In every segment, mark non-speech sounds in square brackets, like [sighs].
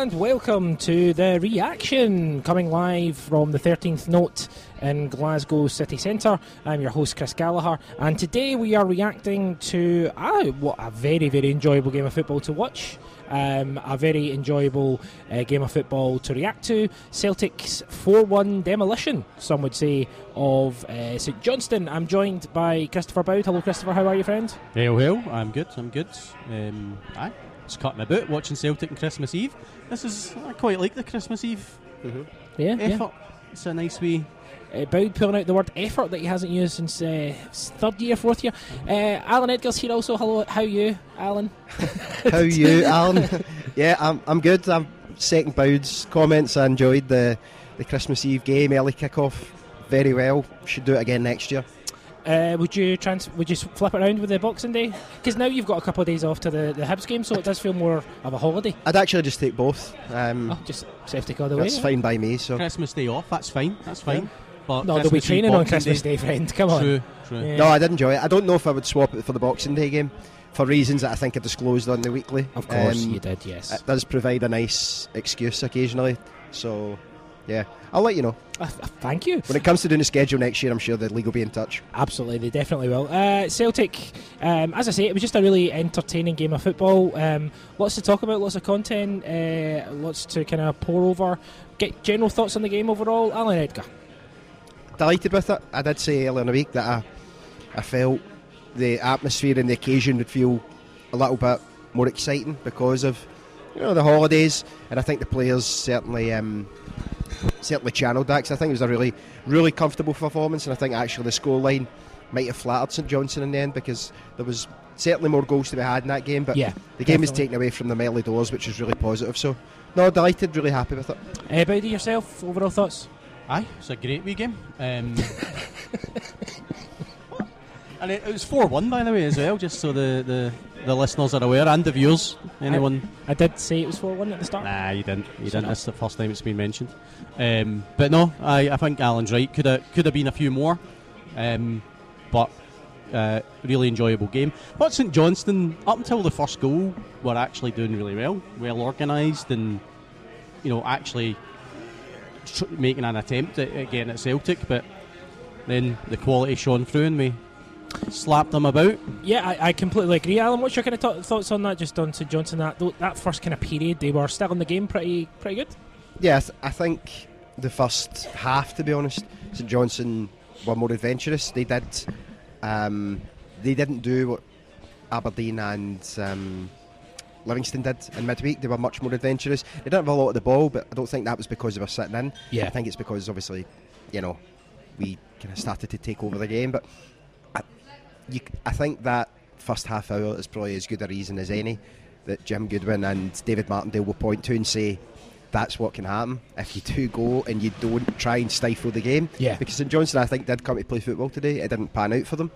Hello and welcome to the reaction coming live from the 13th Note in Glasgow City Centre. I'm your host Chris Gallagher, and today we are reacting to ah, what a very, very enjoyable game of football to watch. Um, a very enjoyable uh, game of football to react to. Celtic's 4 1 demolition, some would say, of uh, St Johnstone. I'm joined by Christopher Boud. Hello, Christopher. How are you, friend? Hail, hail. I'm good. I'm good. Um, aye, just cutting my boot watching Celtic on Christmas Eve. This is I quite like the Christmas Eve Yeah, effort. It's a nice wee. Uh, Boud pulling out the word effort that he hasn't used since uh, third year, fourth year. Uh, Allan Edgar's here also. Hello, how are you, Allan? How are you, [laughs] Allan? yeah, I'm, I'm good. I'm second Boud's comments. I enjoyed the, the Christmas Eve game, early kickoff very well. Should do it again next year. Uh, would you trans- would you flip it around with the Boxing Day? Because now you've got a couple of days off to the, the Hibs game, so it does feel more of a holiday. I'd actually just take both. Um, Oh, just safety all the way. that's yeah. fine by me. So Christmas Day off. That's fine. That's fine. But No, they'll be training on Boxing Christmas Day, friend. Come on. True, true. Yeah. no, I did enjoy it. I don't know if I would swap it for the Boxing Day game for reasons that I think I disclosed on the weekly. Of course, Um, you did. Yes. It does provide a nice excuse occasionally. So, yeah, I'll let you know. Uh, thank you. When it comes to doing the schedule next year, I'm sure the league will be in touch. Absolutely, they definitely will. Uh, Celtic, um, as I say, it was just a really entertaining game of football. Um, lots to talk about, lots of content, uh, lots to kind of pour over. Get general thoughts on the game overall, Allan Edgar. delighted with it. I did say earlier in the week that I, I felt the atmosphere and the occasion would feel a little bit more exciting because of you know the holidays, and I think the players certainly um, certainly channeled that. 'cause I think it was a really really comfortable performance, and I think actually the scoreline might have flattered St Johnstone in the end because there was certainly more goals to be had in that game, but Yeah, the game was taken away from the early doors, which is really positive. So. No, delighted, really happy with it. Uh, Bowdy, yourself, overall thoughts? Aye, it's a great wee game. Um, [laughs] and it, it was 4 1, by the way, as well, just so the, the, the listeners are aware and the viewers. Anyone. I did say it was 4 1 at the start. Nah, you didn't. You Shut didn't. up. That's the first time it's been mentioned. Um, but no, I, I think Alan's right. Could have could have been a few more, um, but uh, really enjoyable game. But St Johnstone, up until the first goal, were actually doing really well, well organised, and you know actually tr- making an attempt at, at getting at Celtic. But then the quality shone through, and we slapped them about. Yeah, I, I completely agree. Alan, what's your kind of th- thoughts on that? Just on St Johnstone, that that first kind of period, they were still in the game, pretty pretty good. Yeah, I, th- I think the first half, to be honest, St Johnstone were more adventurous. They did, um, they didn't do what Aberdeen and um, Livingston did in midweek. They were much more adventurous. They didn't have a lot of the ball, but I don't think that was because they were sitting in. Yeah. I think it's because obviously, you know, we kind of started to take over the game. But I, you, I think that first half hour is probably as good a reason as any that Jim Goodwin and David Martindale will point to and say that's what can happen if you do go and you don't try and stifle the game. Yeah. Because St Johnstone, I think, did come to play football today. It didn't pan out for them,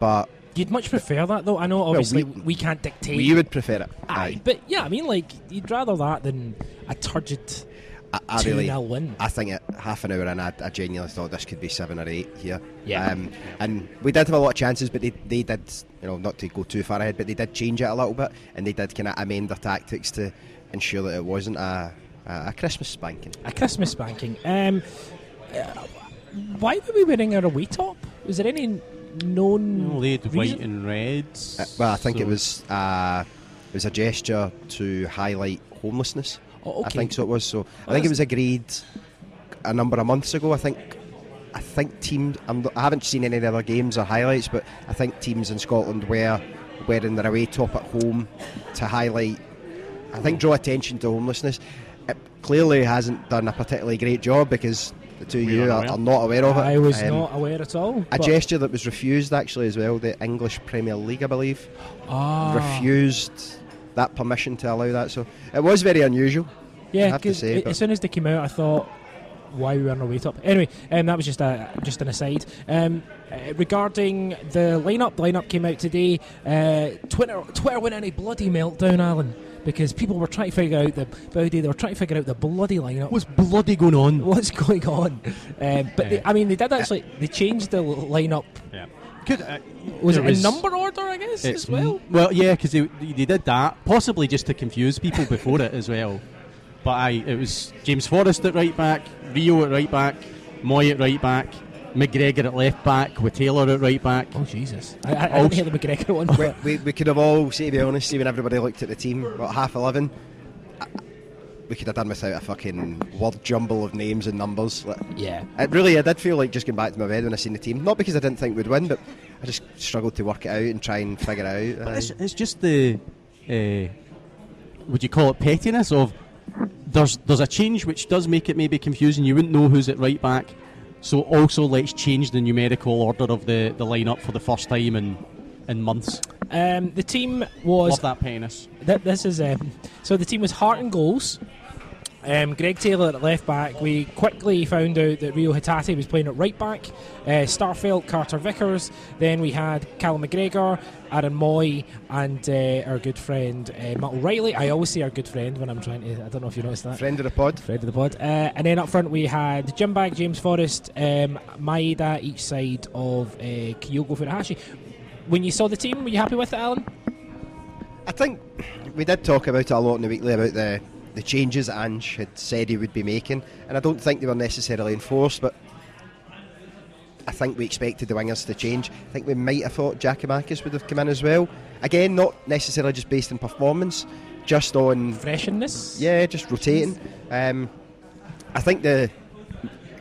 but You'd much prefer that, though. I know, obviously, we, we- can't dictate. you would prefer it. Aye, but yeah, I mean, like you'd rather that than a turgid I, I two really. 0 win. I think at half an hour in, I, I genuinely thought this could be seven or eight here. Yeah. Um, and we did have a lot of chances, but they, they did, you know, not to go too far ahead, but they did change it a little bit, and they did kind of amend their tactics to ensure that it wasn't a, a, a Christmas spanking. A Christmas spanking. Um, uh, why were we wearing our away top? Was there any known? Well, they had white and red. Uh, well, I think it was uh, it was a gesture to highlight homelessness. Oh, okay. I think so. It was so. Well, I think it was agreed a number of months ago. I think. I think teams. I'm, I haven't seen any of the other games or highlights, but I think teams in Scotland were wearing their away top at home to highlight. I think draw attention to homelessness. It clearly hasn't done a particularly great job because the two of you are are, not aware of it. I was Um, not aware at all. A gesture that was refused actually as well. The English Premier League, I believe Ah. refused that permission to allow that. So it was very unusual. Yeah, I have to 'cause say, a- as soon as they came out, I thought, why we were on our way top. Anyway, um, that was just a just an aside. Um, uh, regarding the lineup, the lineup came out today. Uh, Twitter Twitter went in a bloody meltdown, Alan, because people were trying to figure out the Bowdy. They were trying to figure out the bloody lineup. What's bloody going on? What's going on? Um, but they, I mean, they did actually. They changed the lineup. Yeah. Could, uh, Was there it in number order? I guess as well. well, yeah, because they, they did that possibly just to confuse people before it as well. but I it was James Forrest at right back, Reo at right back, Mooy at right back, McGregor at left back, with Taylor at right back. Oh Jesus! I, I, I didn't hear the McGregor one. we, we, we could have all, see, to be honest, see when everybody looked at the team, about half 11, uh, we could have done without a fucking word jumble of names and numbers. Like, yeah. It really, I did feel like just going back to my bed when I seen the team. Not because I didn't think we'd win, but I just struggled to work it out and try and figure it out. But it's, it's just the, uh, would you call it pettiness of there's there's a change which does make it maybe confusing. You wouldn't know who's at right back. So also let's change the numerical order of the, the lineup for the first time in in months. Um, the team was Love that pettiness. Th- this is um, so the team was Hart and goals. Um, Greg Taylor at left back. We quickly found out that Reo Hatate was playing at right back. Uh, Starfelt, Carter Vickers. Then we had Callum McGregor, Aaron Mooy, and uh, our good friend uh, Matt O'Riley. I always say our good friend when I'm trying to. I don't know if you noticed that. Friend of the pod. Friend of the pod. Uh, and then up front we had Jim Bag, James Forrest, um, Maeda each side of uh, Kyogo Furuhashi. When you saw the team, were you happy with it, Alan? I think we did talk about it a lot in the weekly about the, the changes Ange had said he would be making, and I don't think they were necessarily enforced, but I think we expected the wingers to change. I think we might have thought Giakoumakis would have come in as well. Again, not necessarily just based on performance, just on Freshness? yeah, just rotating. Um, I think the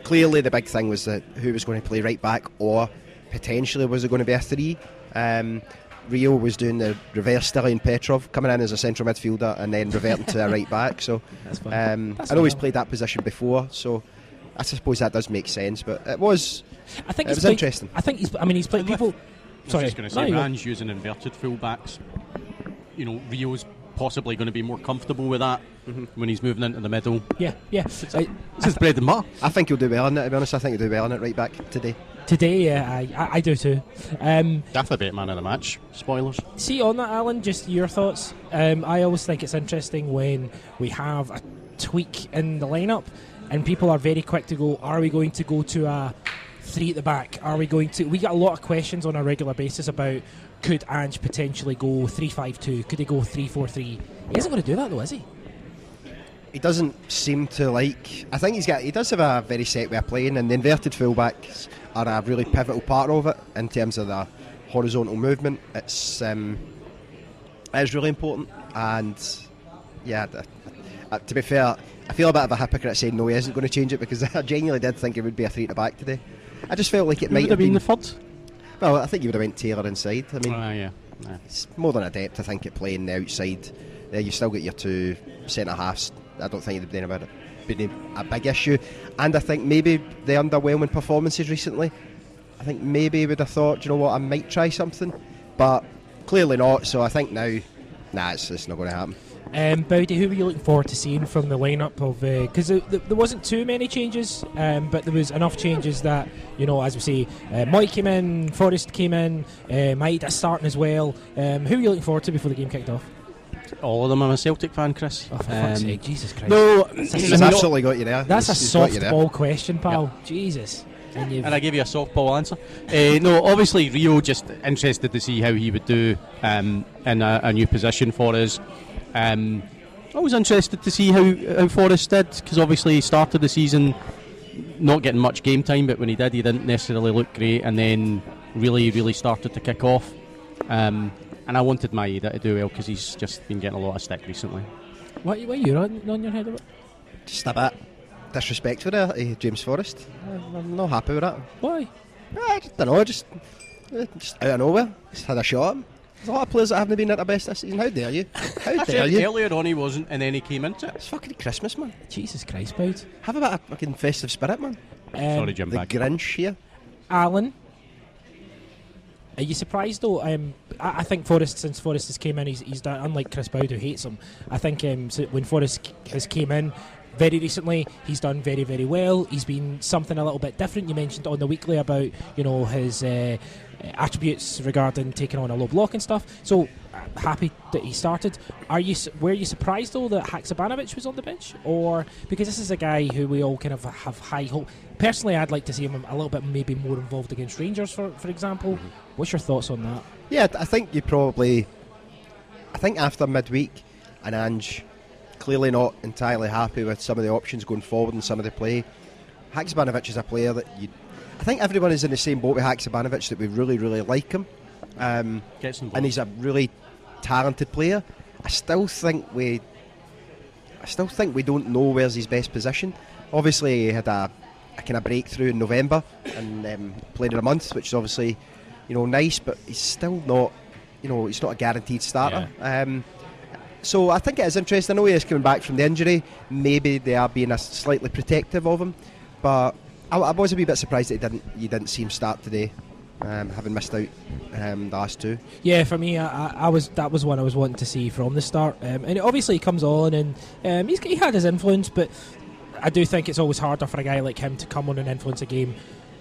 clearly the big thing was that who was going to play right back, or potentially was it going to be a three. Um, Reo was doing the reverse Stiliyan Petrov, coming in as a central midfielder and then reverting to a right back. So [laughs] um, I know he's fine. played that position before, so I suppose that does make sense. But it was I think It was played, interesting. I think he's. I mean, he's played people. I was Sorry, just going to say, you go. Rand's using inverted fullbacks. You know, Reo's possibly going to be more comfortable with that when he's moving into the middle. Yeah, yeah. I, This is bread and butter. I think he'll do well in it. To be honest, I think he'll do well in it right back today. Today, yeah, I, I, I do too. Um, Definitely bet man of the match. Spoilers. see on that, Alan. Just your thoughts. Um, I always think it's interesting when we have a tweak in the lineup, and people are very quick to go. Are we going to go to a three at the back? Are we going to? We get a lot of questions on a regular basis about could Ange potentially go three five two? Could he go three four three? He isn't going to do that though, is he? He doesn't seem to like. I think he's got. He does have a very set way of playing, and the inverted fullbacks are a really pivotal part of it in terms of the horizontal movement. It's um, it's really important, and yeah. Uh, to be fair, I feel a bit of a hypocrite saying no, he isn't going to change it because [laughs] I genuinely did think it would be a three to back today. I just felt like it Who might have have been been. the third? well, I think you would have went Taylor inside. I mean, Ah, yeah. yeah. it's more than adept, I think, at playing the outside. Uh, you still get your two centre halves. I don't think it'd been about it been a big issue. And I think maybe the underwhelming performances recently. I think maybe would have thought, you know what, I might try something, but clearly not. So I think now, nah, it's, it's not going to happen. Um, Bowdy, who were you looking forward to seeing from the lineup of? Because there, there wasn't too many changes, um, but there was enough changes that you know, as we say, uh, Mike came in, Forrest came in, uh, Maeda starting as well. Um, who were you looking forward to before the game kicked off? All of them. I'm a Celtic fan, Chris. Oh, for fuck's Um, sake, Jesus Christ! No, He's He's absolutely got you there. that's a He's- he's got softball question, pal. Jesus, and you've and I gave you a softball answer. Uh, no, obviously Reo just interested to see how he would do um, in a, a new position for us. Um, I was interested to see how, how Forrest did because obviously he started the season not getting much game time, but when he did, he didn't necessarily look great, and then really, really started to kick off. Um, and I wanted Maeda to do well because he's just been getting a lot of stick recently. what, what are you on, on your head about? Just a bit disrespectful there, eh, James Forrest. I'm- I'm not happy with that. Why? I just don't know, just, eh, just out of nowhere, just had a shot. There's a lot of players that haven't been at their best this season. How dare you? [laughs] How dare said you? earlier on he wasn't, and then he came into it. It's fucking Christmas, man. Jesus Christ, Boud. Have a bit of fucking festive spirit, man. Um, Sorry, Jim The Bag. Grinch here. Alan, are you surprised though? Um, I, I think Forrest, since Forrest has came in, he's, he's done. Unlike Chris Boud, who hates him, I think um, when Forrest has came in very recently, he's done very very well. He's been something a little bit different. You mentioned on the weekly about you know his uh, attributes regarding taking on a low block and stuff. So uh, happy that he started. Are you were you surprised though that Haksabanovic was on the bench, or because this is a guy who we all kind of have high hope. Personally, I'd like to see him a little bit maybe more involved against Rangers, for for example. What's your thoughts on that? Yeah, I think you probably. I think after midweek, and Ange clearly not entirely happy with some of the options going forward and some of the play. Haksabanovic is a player that you. I think everyone is in the same boat with Haksabanovic that we really, really like him. Um, and he's a really talented player. I still think we, I still think we don't know where's his best position. Obviously, he had a, a kind of breakthrough in November and um, played in a month, which is obviously, you know, nice. But he's still not, you know, he's not a guaranteed starter. Um, so I think it is interesting. I know he is coming back from the injury. Maybe they are being a slightly protective of him, but I, I was a wee bit surprised that he didn't. You didn't see him start today, um, having missed out um, the last two. Yeah, for me, I, I- was that was one I was wanting to see from the start, um, and obviously he comes on and um, he's he had his influence, but I do think it's always harder for a guy like him to come on and influence a game,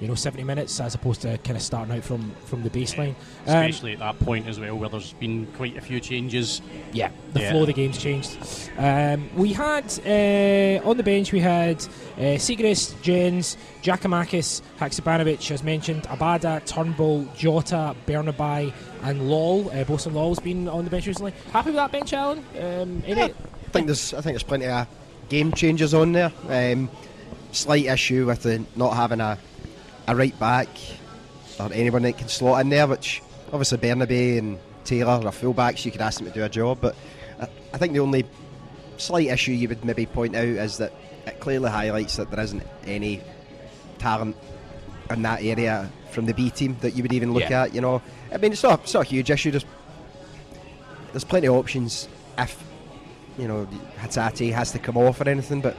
you know, seventy minutes as opposed to kind of starting out from from the baseline. Um, Especially at that point as well, where there's been quite a few changes. yeah, the Yeah. flow of the game's changed. Um, we had uh, on the bench we had uh, Siegrist, Jenz, Giakoumakis, Haksabanovic, as mentioned, Abada, Turnbull, Jota, Bernabei, and Lawal. Uh, Bosun Lawal's been on the bench recently. Happy with that bench, Alan? Um, any- I think there's I think there's plenty of game changers on there. Um, slight issue with the not having a a right back or anyone that can slot in there, which obviously Bernabei and Taylor are fullbacks. You could ask them to do a job, but I, think the only slight issue you would maybe point out is that it clearly highlights that there isn't any talent in that area from the B team that you would even look Yeah. at. You know, I mean, it's not it's not a huge issue. There's there's plenty of options if you know Hatate has to come off or anything, but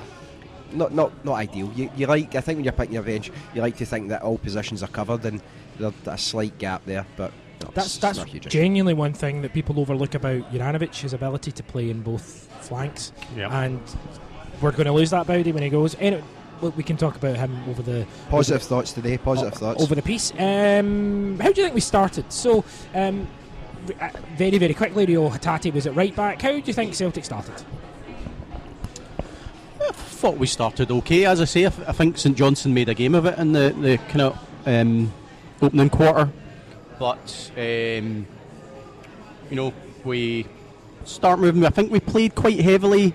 not not not ideal. You, you like I think when you're picking your bench, you like to think that all positions are covered and there's a slight gap there, but no, that's that's not a huge issue. genuinely one thing that people overlook about Juranovic, his ability to play in both flanks. Yeah. And we're going to lose that Bowdy when he goes. Anyway, look, we can talk about him over the Positive thoughts today. Positive o- thoughts. over the piece. Um, how do you think we started? So, um, uh, very very quickly, Reo Hatate was at right back. How do you think Celtic started? I thought we started okay. As I say, I, th- I think St Johnstone made a game of it in the, the kind of um, opening quarter. But, um, you know, we start moving. I think we played quite heavily,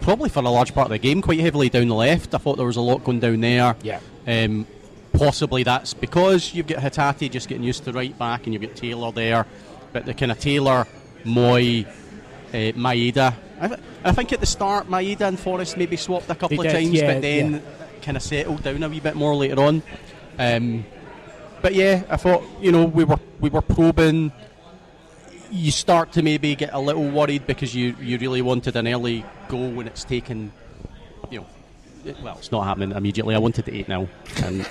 probably for a large part of the game, quite heavily down the left. I thought there was a lot going down there. Yeah. Um, possibly that's because you've got Hatate just getting used to right back and you've got Taylor there. But the kind of Taylor, Mooy, uh, Maeda. I, th- I think at the start, Maeda and Forrest maybe swapped a couple They of did, times, yeah, but then kind of settled down a wee bit more later on. Um, but yeah, I thought you know we were we were probing. You start to maybe get a little worried because you, you really wanted an early goal when it's taken, you know. it- Well, it's not happening immediately. I wanted the eight now, and [laughs] you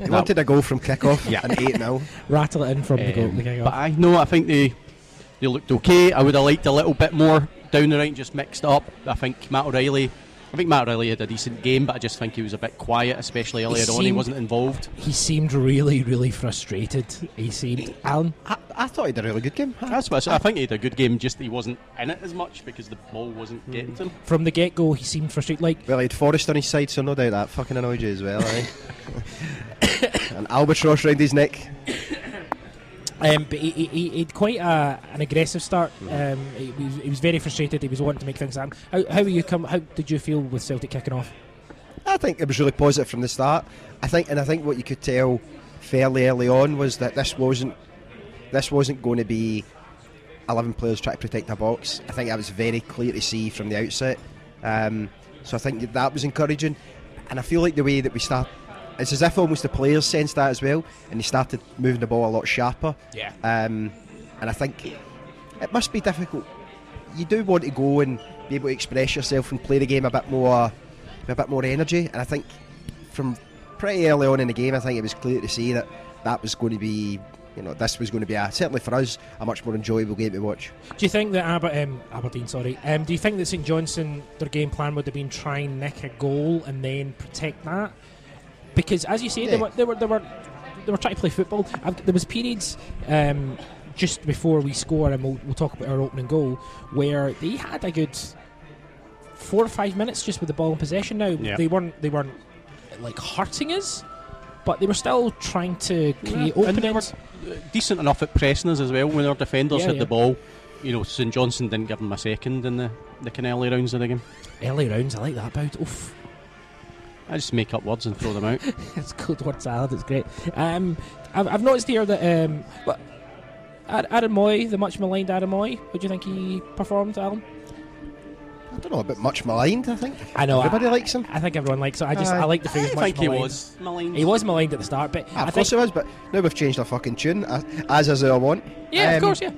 that- wanted a goal from kick-off Yeah. and eight 0 [laughs] Rattle it in from the goal. um, The but I know I think they they looked okay. I would have liked a little bit more down the right, just mixed up. I think Matt O'Riley. I think Matt O'Riley had a decent game, but I just think he was a bit quiet, especially earlier on. He wasn't involved. he seemed really really frustrated. He seemed Alan. I, I thought he did a really good game. That's what I, said. I think he had a good game. Just he wasn't in it as much because the ball wasn't getting to him. From the get go, he seemed frustrated. Like Well, he had Forrest on his side, so no doubt that fucking annoyed you as well, eh? [laughs] [coughs] An albatross round his neck. Um, but he, he, he had quite a, an aggressive start. Um, he, was, he was very frustrated. He was wanting to make things happen. How, how you come? How did you feel with Celtic kicking off? I think it was really positive from the start. I think, and I think what you could tell fairly early on was that this wasn't this wasn't going to be eleven players trying to protect a box. I think that was very clear to see from the outset. Um, so I think that was encouraging, and I feel like the way that we start. It's as if almost the players sensed that as well, and they started moving the ball a lot sharper. Yeah. Um, and I think it must be difficult. You do want to go and be able to express yourself and play the game a bit more, a bit more energy. And I think from pretty early on in the game, I think it was clear to see that that was going to be, you know, this was going to be a, certainly for us a much more enjoyable game to watch. Do you think that Aber, um, Aberdeen, sorry, um, do you think that St Johnstone, their game plan would have been try and nick a goal and then protect that? Because as you say, they were they were they were they were trying to play football. I've, there was periods um, just before we score, and we'll, we'll talk about our opening goal, where they had a good four or five minutes just with the ball in possession. Now Yeah. they weren't they weren't like hurting us, but they were still trying to create Yeah, and they openings. were decent enough at pressing us as well when our defenders Yeah, had yeah. the ball. you know, St Johnstone didn't give them a second in the, the kind of early rounds of the game. Early rounds, I like that about. Oof. I just make up words and throw them out. [laughs] it's cold word salad. It's great. Um, I've, I've noticed here that um, well, Adam Mooy, the much maligned Adam Mooy, how do you think he performed, Alan? I don't know about much maligned. I think I know. everybody I, likes him. I think everyone likes him. I just Aye. I like the phrase I much think he maligned. was maligned. He was maligned at the start, but Ah, I of think course he was, but now we've changed our fucking tune, as, as is our want. yeah, of Um, course, yeah.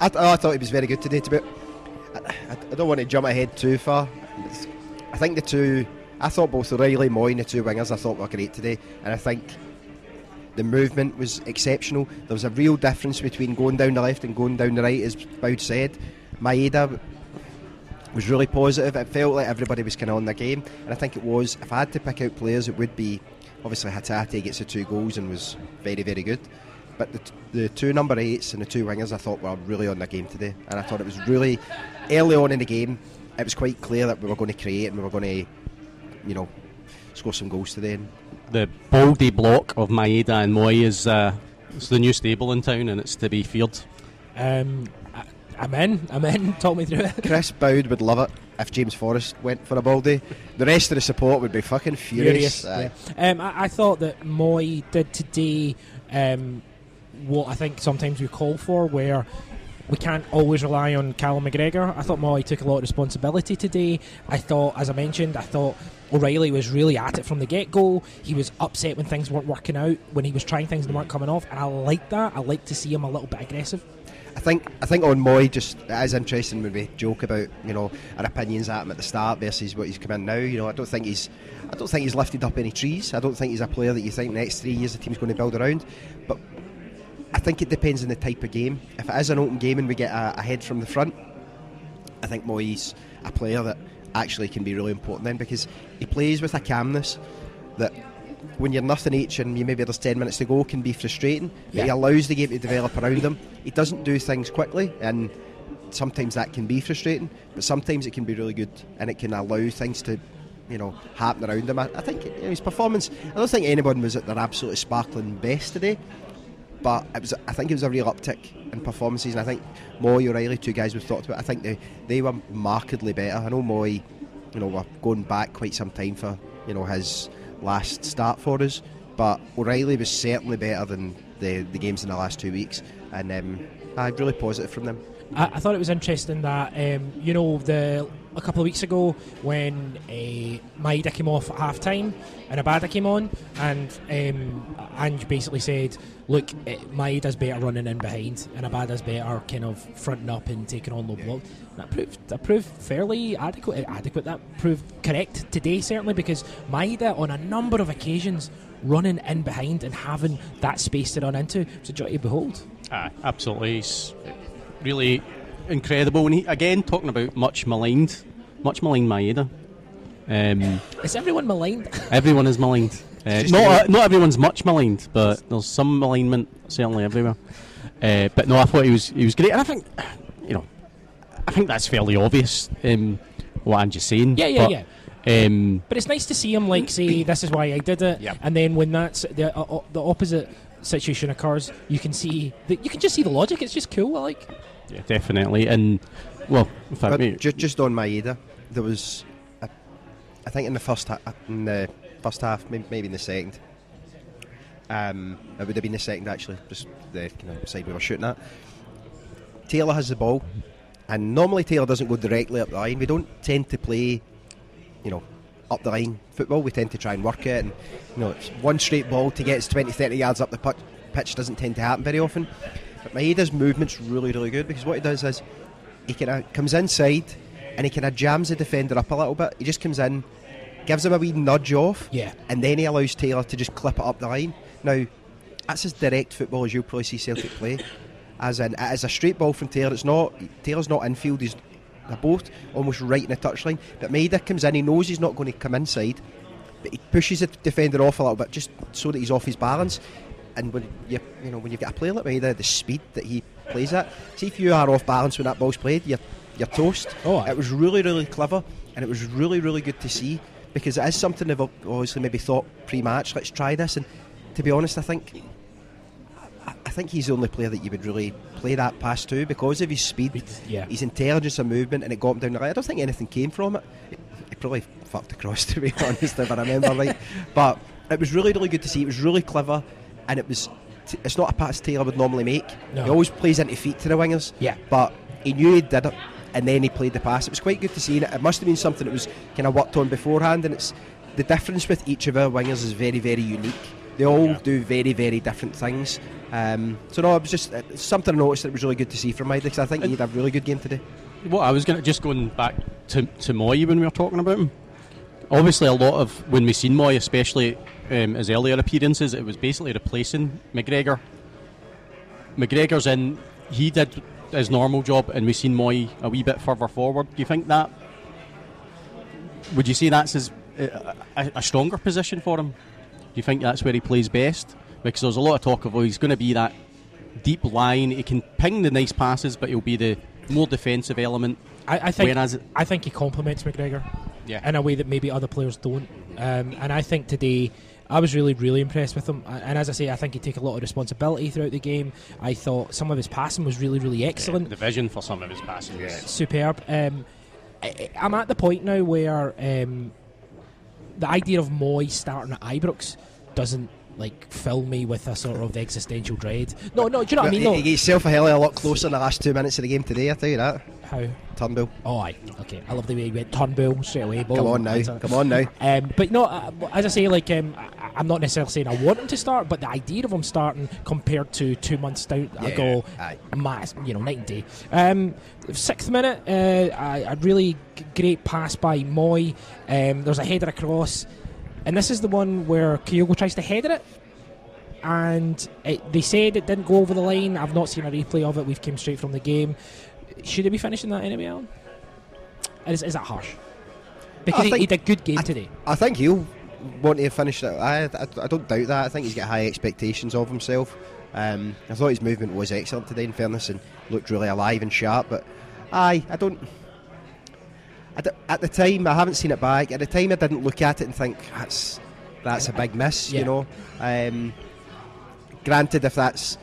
I, th- I thought he was very good today. To be, I, I, I don't want to jump ahead too far. It's- I think the two, I thought both Riley Mooy, and the two wingers, I thought were great today, and I think the movement was exceptional. There was a real difference between going down the left and going down the right, as Boud said. Maeda was really positive. It felt like everybody was kind of on their game, and I think it was. If I had to pick out players, it would be obviously Hatate gets the two goals and was very, very good. But the, t- the two number eights and the two wingers, I thought were really on their game today, and I thought it was really early on in the game. It was quite clear that we were going to create and we were going to, you know, score some goals today. And The baldy block of Maeda and Mooy is uh, it's the new stable in town and it's to be feared. Um, I, I'm in. I'm in. [laughs] Talk me through it. Chris Boud would love it if James Forrest went for a baldy. The rest of the support would be fucking furious. Aye. yeah. Um, I, I thought that Mooy did today um, what I think sometimes we call for, where we can't always rely on Callum McGregor. I thought Mooy took a lot of responsibility today. I thought, as I mentioned, I thought O'Riley was really at it from the get go. He was upset when things weren't working out, when he was trying things that weren't coming off, and I like that. I like to see him a little bit aggressive. I think I think on Mooy just it is interesting when we joke about you know our opinions at him at the start versus what he's come in now. You know I don't think he's I don't think he's lifted up any trees. I don't think he's a player that you think next three years the team's going to build around. But I think it depends on the type of game. If it is an open game and we get a, a head from the front, I think Mooy's a player that actually can be really important then because he plays with a calmness that when you're nothing each and you maybe there's 10 minutes to go can be frustrating but he allows the game to develop around him. He doesn't do things quickly and sometimes that can be frustrating but sometimes it can be really good and it can allow things to you know happen around him. I, I think you know, his performance I don't think anyone was at their absolutely sparkling best today but it was, I think it was a real uptick in performances, and I think Mooy, O'Riley, two guys we've talked about, I think they, they were markedly better. I know Mooy, you know, we're going back quite some time for you know his last start for us, but O'Riley was certainly better than the the games in the last two weeks, and um, I'm really positive from them. I, I thought it was interesting that um, you know the a couple of weeks ago when uh, Maeda came off at half time and Abada came on and um, Ange basically said look uh, Maeda's better running in behind and Abada's better kind of fronting up and taking on low block. That proved that proved fairly adequate adequate. That proved correct today certainly because Maeda on a number of occasions running in behind and having that space to run into. Was a joy to behold. Ah, absolutely. He's really incredible. And he, again, talking about much maligned, much maligned Maeda. Um, is everyone maligned everyone is maligned. [laughs] Uh, not, uh, not everyone's much maligned, but there's some malignment certainly everywhere. Uh, but no, I thought he was he was great, and I think you know, I think that's fairly obvious. Um, what I'm just saying. yeah yeah but, yeah Um, But it's nice to see him like say, [clears throat] "This is why I did it," Yep. and then when that's the uh, the opposite situation occurs, you can see that you can just see the logic. It's just cool. I like. Yeah, definitely. And well, in fact, But me- just, just on Maeda, there was, a, I think in the first ha- in the first half, maybe, maybe in the second. Um, it would have been the second actually, just the kind of side we were shooting at. Taylor has the ball, and normally Taylor doesn't go directly up the line. We don't tend to play, you know, up the line football. We tend to try and work it, and you know, it's one straight ball to get us 20, 30 yards up the pitch doesn't tend to happen very often. But Maeda's movement's really, really good because what he does is he kind of comes inside and he kind of jams the defender up a little bit. He just comes in, gives him a wee nudge off, Yeah. and then he allows Taylor to just clip it up the line. Now, that's as direct football as you'll probably see Celtic play. As in, it is a straight ball from Taylor. It's not Taylor's not infield. He's they're both almost right in the touchline. But Maeda comes in. He knows he's not going to come inside, but he pushes the defender off a little bit just so that he's off his balance. And when you you know when you've got a player like Maeda, the speed that he plays at, see if you are off balance when that ball's played, you're you're toast. Oh, aye. it was really really clever, and it was really really good to see because it is something they've obviously maybe thought pre-match. Let's try this, and to be honest, I think I, I think he's the only player that you would really play that pass to because of his speed, Yeah. his intelligence and movement, and it got him down the line. I don't think anything came from it. He probably fucked across, [laughs] to be honest, if I remember right. [laughs] But it was really, really good to see. It was really clever, and it was. T- it's not a pass Taylor would normally make. No. He always plays into feet to the wingers. Yeah. But he knew he did it, and then he played the pass. It was quite good to see. And it, must have been something that was kind of worked on beforehand. And it's the difference with each of our wingers is very, very unique. They all Yeah. do very, very different things. Um, so no, it was just it's something I noticed that was really good to see from Maeda because I think he had a really good game today. Well, I was going to just going back to to Mooy when we were talking about him. Obviously, a lot of when we seen Mooy, especially um, his earlier appearances, it was basically replacing McGregor. McGregor's in; he did his normal job, and we've seen Mooy a wee bit further forward. Do you think that? Would you say that's his, uh, a, a stronger position for him? Do you think that's where he plays best? Because there's a lot of talk of oh, he's going to be that deep line. He can ping the nice passes, but he'll be the more defensive element. I, I think Whereas- I think he complements McGregor Yeah. in a way that maybe other players don't. Um, and I think today I was really really impressed with him. And as I say, I think he took a lot of responsibility throughout the game. I thought some of his passing was really really excellent. The vision for some of his passing. is superb. Um, I, I'm at the point now where um, the idea of Mooy starting at Ibrox doesn't like fill me with a sort of existential dread. No, no, do you know what I mean? He, No. he got himself a hell of a lot closer in the last two minutes of the game today. I tell you that. How? Turnbull, Oh, aye. Okay, I love the way he went Turnbull straight away. Ball, come on now, come on now. Um, but no, uh, as I say, like um, I, I'm not necessarily saying I want him to start, but the idea of him starting compared to two months down Yeah, ago, aye. mass, you know, night and day. Um, sixth minute, uh, I, a really great pass by Mooy. Um, there's a header across, and this is the one where Kyogo tries to header it. And it, they said it didn't go over the line. I've not seen a replay of it. We've came straight from the game. Should he be finishing that anyway, Alan? Is, is that harsh? Because he, think- he did a good game today. I think he'll want to finish it. I, I, I don't doubt that. I think he's got high expectations of himself. Um, I thought his movement was excellent today, in fairness, and looked really alive and sharp. But aye, I don't. I d- at the time, I haven't seen it back. At the time, I didn't look at it and think that's that's a big miss. Yeah. You know. Um, granted, if that's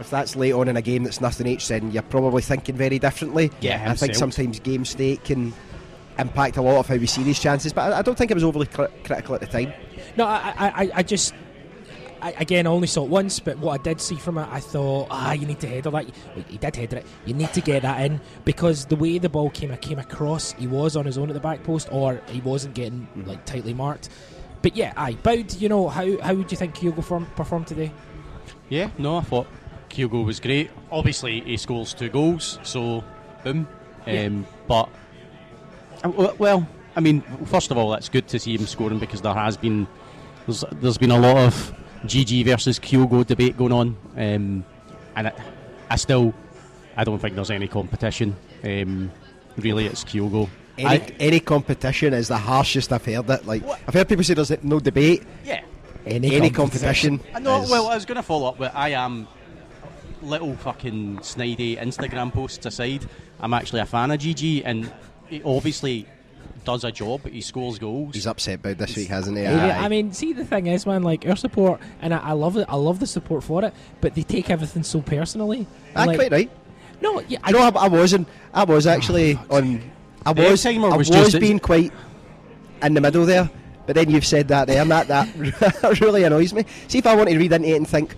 if that's late on in a game that's nothing H, then you're probably thinking very differently. Yeah, I think himself. sometimes game state can impact a lot of how we see these chances. But I, I don't think it was overly cri- critical at the time. No, I, I, I- I just. I, again, I only saw it once, but what I did see from it, I thought, ah, you need to header that. Well, He did header it. You need to get that in because the way the ball came came across, he was on his own at the back post, or he wasn't getting like tightly marked. But yeah, aye, Boud. You know how how would you think Kyogo perform, performed today? Yeah, no, I thought Kyogo was great. Obviously, he scores two goals, so boom. Yeah. Um, but uh, well, I mean, first of all, it's good to see him scoring because there has been there's, there's been a lot of GG versus Kyogo debate going on, um, and it, I still I don't think there's any competition. Um, really, it's Kyogo. Any, I- any competition is the harshest I've heard it. Like I've heard people say there's no debate. yeah, Any, competition. I know. is- Well, I was going to follow up with I am little fucking snidey Instagram posts aside. I'm actually a fan of GG, and he obviously does a job. He scores goals. he's upset about this week, hasn't he? Yeah, I mean, see, the thing is, man, like our support, and I, I love it. I love the support for it, but they take everything so personally. Aye, like, quite right. No, yeah, I know I, I wasn't. I was ah, actually on. I The was. timer I was was, being quite in the middle there, but then you've said that there, and that that [laughs] really annoys me. See if I want to read into it and think.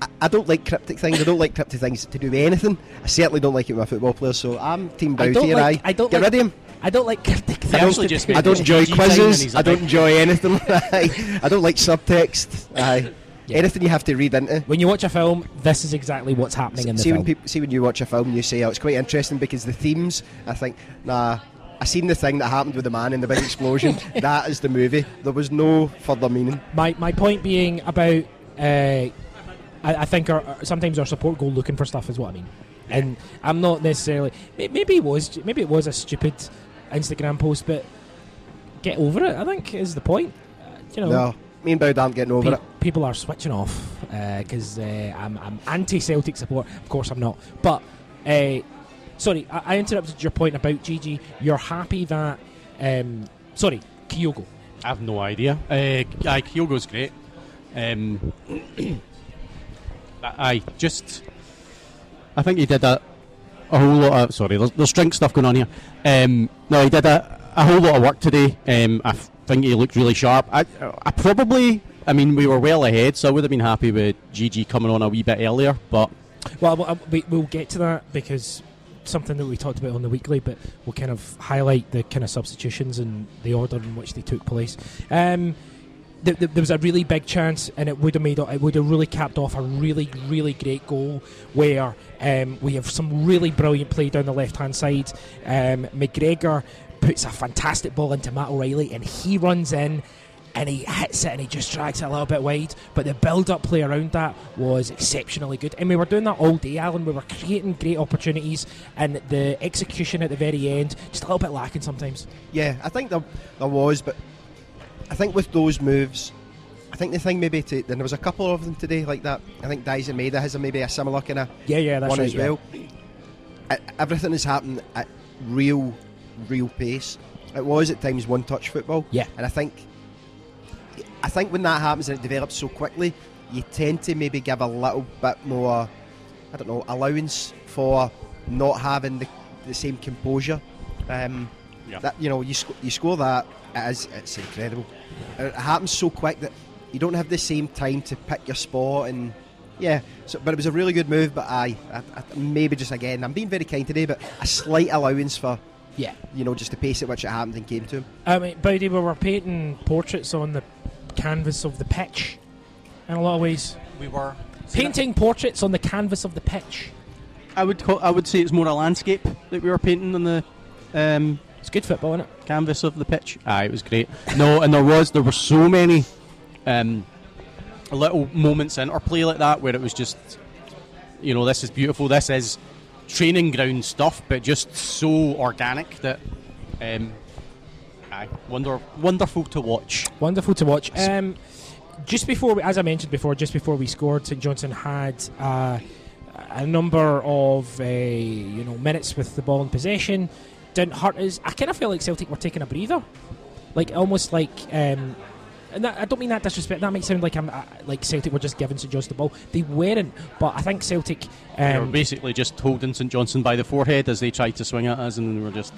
I, I don't like cryptic things. I don't like cryptic things to do with anything. I certainly don't like it with my football players. So I'm Team I Bout don't like- aye. I don't get like- rid of him. I don't like cryptic He things. actually to just I don't enjoy GG time quizzes. I don't big- enjoy anything. [laughs] I don't like subtext. Aye. [laughs] Yeah. Anything you have to read into. When you watch a film, this is exactly what's happening in the see film. when people see when you watch a film, you say, "Oh, it's quite interesting because the themes." I think, nah. I seen the thing that happened with the man in the big explosion. [laughs] that is the movie. There was no further meaning. my my point being about, uh, I, I think our, our- sometimes our support go looking for stuff is what I mean, and I'm not necessarily. Maybe it was maybe it was a stupid Instagram post, but get over it. I think is the point. Uh, you know, No, me and Boud aren't getting over pe- it. people are switching off because uh, I'm, I'm anti-Celtic support. Of course, I'm not. But uh, sorry, I, I interrupted your point about Gigi. You're happy that um, sorry, Kyogo. I have no idea. Uh, aye, Kyogo's great. Um, Aye, just. I think he did a, a whole lot of. Sorry, there's, there's drink stuff going on here. Um, no, he did a, a whole lot of work today. Um, I f- think he looked really sharp. I, I probably. I mean, we were well ahead, so I would have been happy with GG coming on a wee bit earlier, but. Well, we'll- we, we'll get to that because something that we talked about on the weekly, but we'll kind of highlight the kind of substitutions and the order in which they took place. Um, th- th- there was a really big chance, and it would have made it would have really capped off a really really great goal where um, we have some really brilliant play down the left hand side. Um, McGregor puts a fantastic ball into Matt O'Riley, and he runs in and he hits it and he just drags it a little bit wide. But the build up play around that was exceptionally good. And we were doing that all day, Alan. We were creating great opportunities, and the execution at the very end just a little bit lacking sometimes. Yeah, I think there, there was, but I think with those moves, I think the thing maybe to, and there was a couple of them today like that. I think Daizen Maeda has a, maybe a similar kind of Yeah, yeah, that's one right. as yeah. well. E- Everything has happened at real, real pace. It was at times one touch football. Yeah. And I think I think when that happens and it develops so quickly, you tend to maybe give a little bit more I don't know, allowance for not having the, the same composure. Um, Yeah. That you know, you sc- you score that, it is it's incredible. It happens so quick that you don't have the same time to pick your spot and yeah. So, but it was a really good move. But aye, I, I, maybe just again, I'm being very kind today, but a slight allowance for Yeah. you know just the pace at which it happened and came to him. I mean, Bowdy, we were painting portraits on the canvas of the pitch in a lot of ways. We were. Painting portraits on the canvas of the pitch. I would call, I would say it's more a landscape that we were painting on the um, It's good football, isn't it? canvas of the pitch. Aye, it was great. No, and there was there were so many um, little moments in or play like that where it was just, you know, this is beautiful. This is training ground stuff, but just so organic that, um, aye, wonder wonderful to watch. Wonderful to watch. Um, just before, we, as I mentioned before, just before we scored, St Johnstone had uh, a number of uh, you know minutes with the ball in possession. Didn't hurt us. I kind of felt like Celtic were taking a breather, like almost like. Um, and that, I don't mean that disrespect. That might sound like I'm uh, like Celtic were just giving St Johnstone the ball. They weren't, but I think Celtic. they were Um, basically just holding St Johnstone by the forehead as they tried to swing at us, and we were just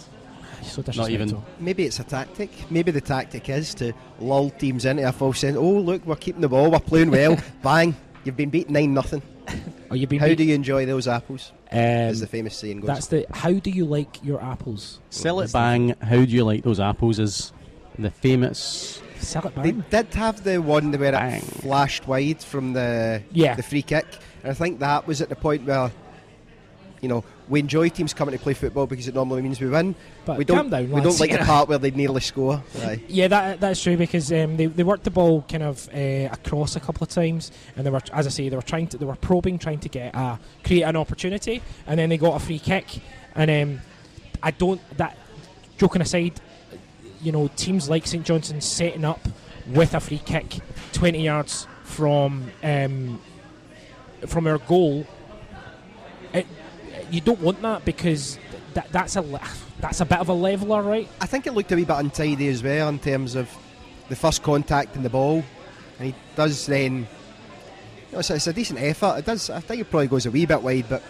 so not even. Maybe it's a tactic. Maybe the tactic is to lull teams into a false sense. Oh look, we're keeping the ball, we're playing well. [laughs] Bang, you've been beaten nine nothing. Oh, you've been. How beat- do you enjoy those apples? um, As the famous saying goes. that's the. How do you like your apples? Sell it bang. How do you like those apples? Is the famous Sell it They did have the one where Bang. it flashed wide from the Yeah. the free kick, and I think that was at the point where, you know, we enjoy teams coming to play football because it normally means we win. But we don't. down, we don't like the part where they nearly score. Aye. Yeah, that that's true because um, they they worked the ball kind of uh, across a couple of times, and they were, as I say, they were trying to they were probing, trying to get a, create an opportunity, and then they got a free kick, and um, I don't that joking aside, you know, teams like St Johnstone setting up with a free kick, twenty yards from um, from our goal. You don't want that because that that's a le- that's a bit of a leveler, right? I think it looked a wee bit untidy as well in terms of the first contact in the ball, and he does then. You know, it's, a, it's a decent effort. It does. I think it probably goes a wee bit wide, but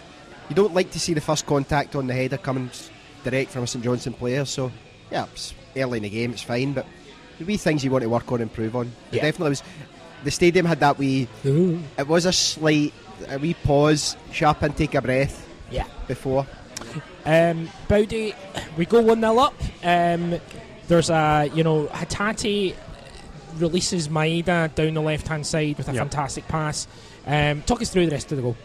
you don't like to see the first contact on the header coming direct from a St Johnstone player. So yeah, it's early in the game, it's fine, but the wee things you want to work on, and improve on. Yeah. definitely was. The stadium had that wee. It was a slight, a wee pause, sharp intake of breath Yeah. before. Um, Bowdy, we go 1 0 up. Um, there's a, you know, Hatate releases Maeda down the left hand side with a Yep. fantastic pass. Um, talk us through the rest of the goal.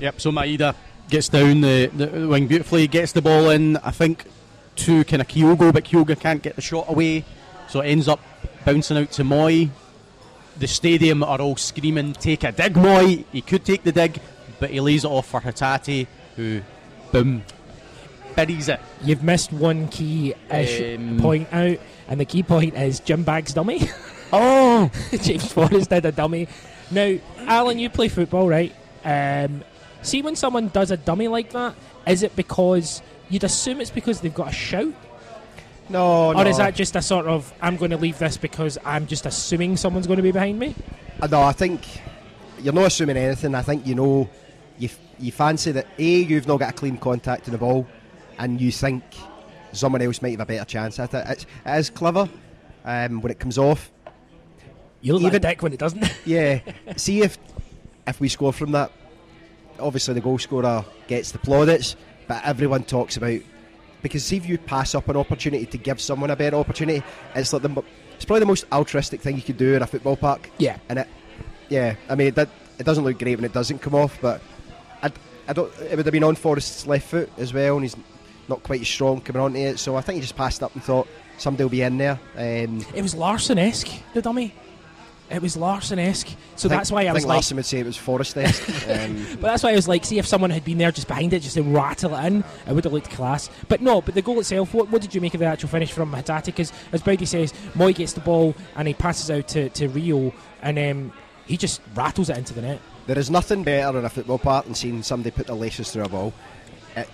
Yep. So Maeda gets down the, the wing beautifully, gets the ball in. I think to kind of Kyogo, but Kyogo can't get the shot away, so it ends up bouncing out to Mooy. The stadium are all screaming, "Take a dig, Mooy!" He could take the dig, but he lays it off for Hatate, who, boom, buries it. You've missed one key ish Um, point out, and the key point is Jim Bag's dummy. [laughs] Oh, [laughs] James Forrest did a dummy. Now, Alan, you play football, right? Um, see when someone does a dummy like that, is it because you'd assume it's because they've got a shout? No, no. Or is that just a sort of I'm going to leave this because I'm just assuming someone's going to be behind me? Uh, no, I think you're not assuming anything. I think you know you f- you fancy that a you've not got a clean contact in the ball, and you think someone else might have a better chance at it. It's, it is clever um, when it comes off. You look like a Even- dick when it doesn't. [laughs] Yeah. See if if we score from that. Obviously, the goal scorer gets the plaudits, but everyone talks about because see if you pass up an opportunity to give someone a better opportunity, it's like the it's probably the most altruistic thing you could do in a football park. yeah. And it, yeah, I mean, it, it doesn't look great when it doesn't come off, but I, don't. It would have been on Forrest's left foot as well, and he's not quite as strong coming onto it. So I think he just passed up and thought somebody will be in there. Um, It was Larsson-esque, the dummy. It was Larsson-esque. So think- that's why I, I was like, Larsson would say it was Forrest-esque. [laughs] um, But that's why I was like, see if someone had been there just behind it, just to rattle it in, it would have looked class. But no, but the goal itself, what, what did you make of the actual finish from Hatate? Because as Brady says, Mooy gets the ball and he passes out to, to Reo, and um, he just rattles it into the net. There is nothing better in a football park than seeing somebody put their laces through a ball. It,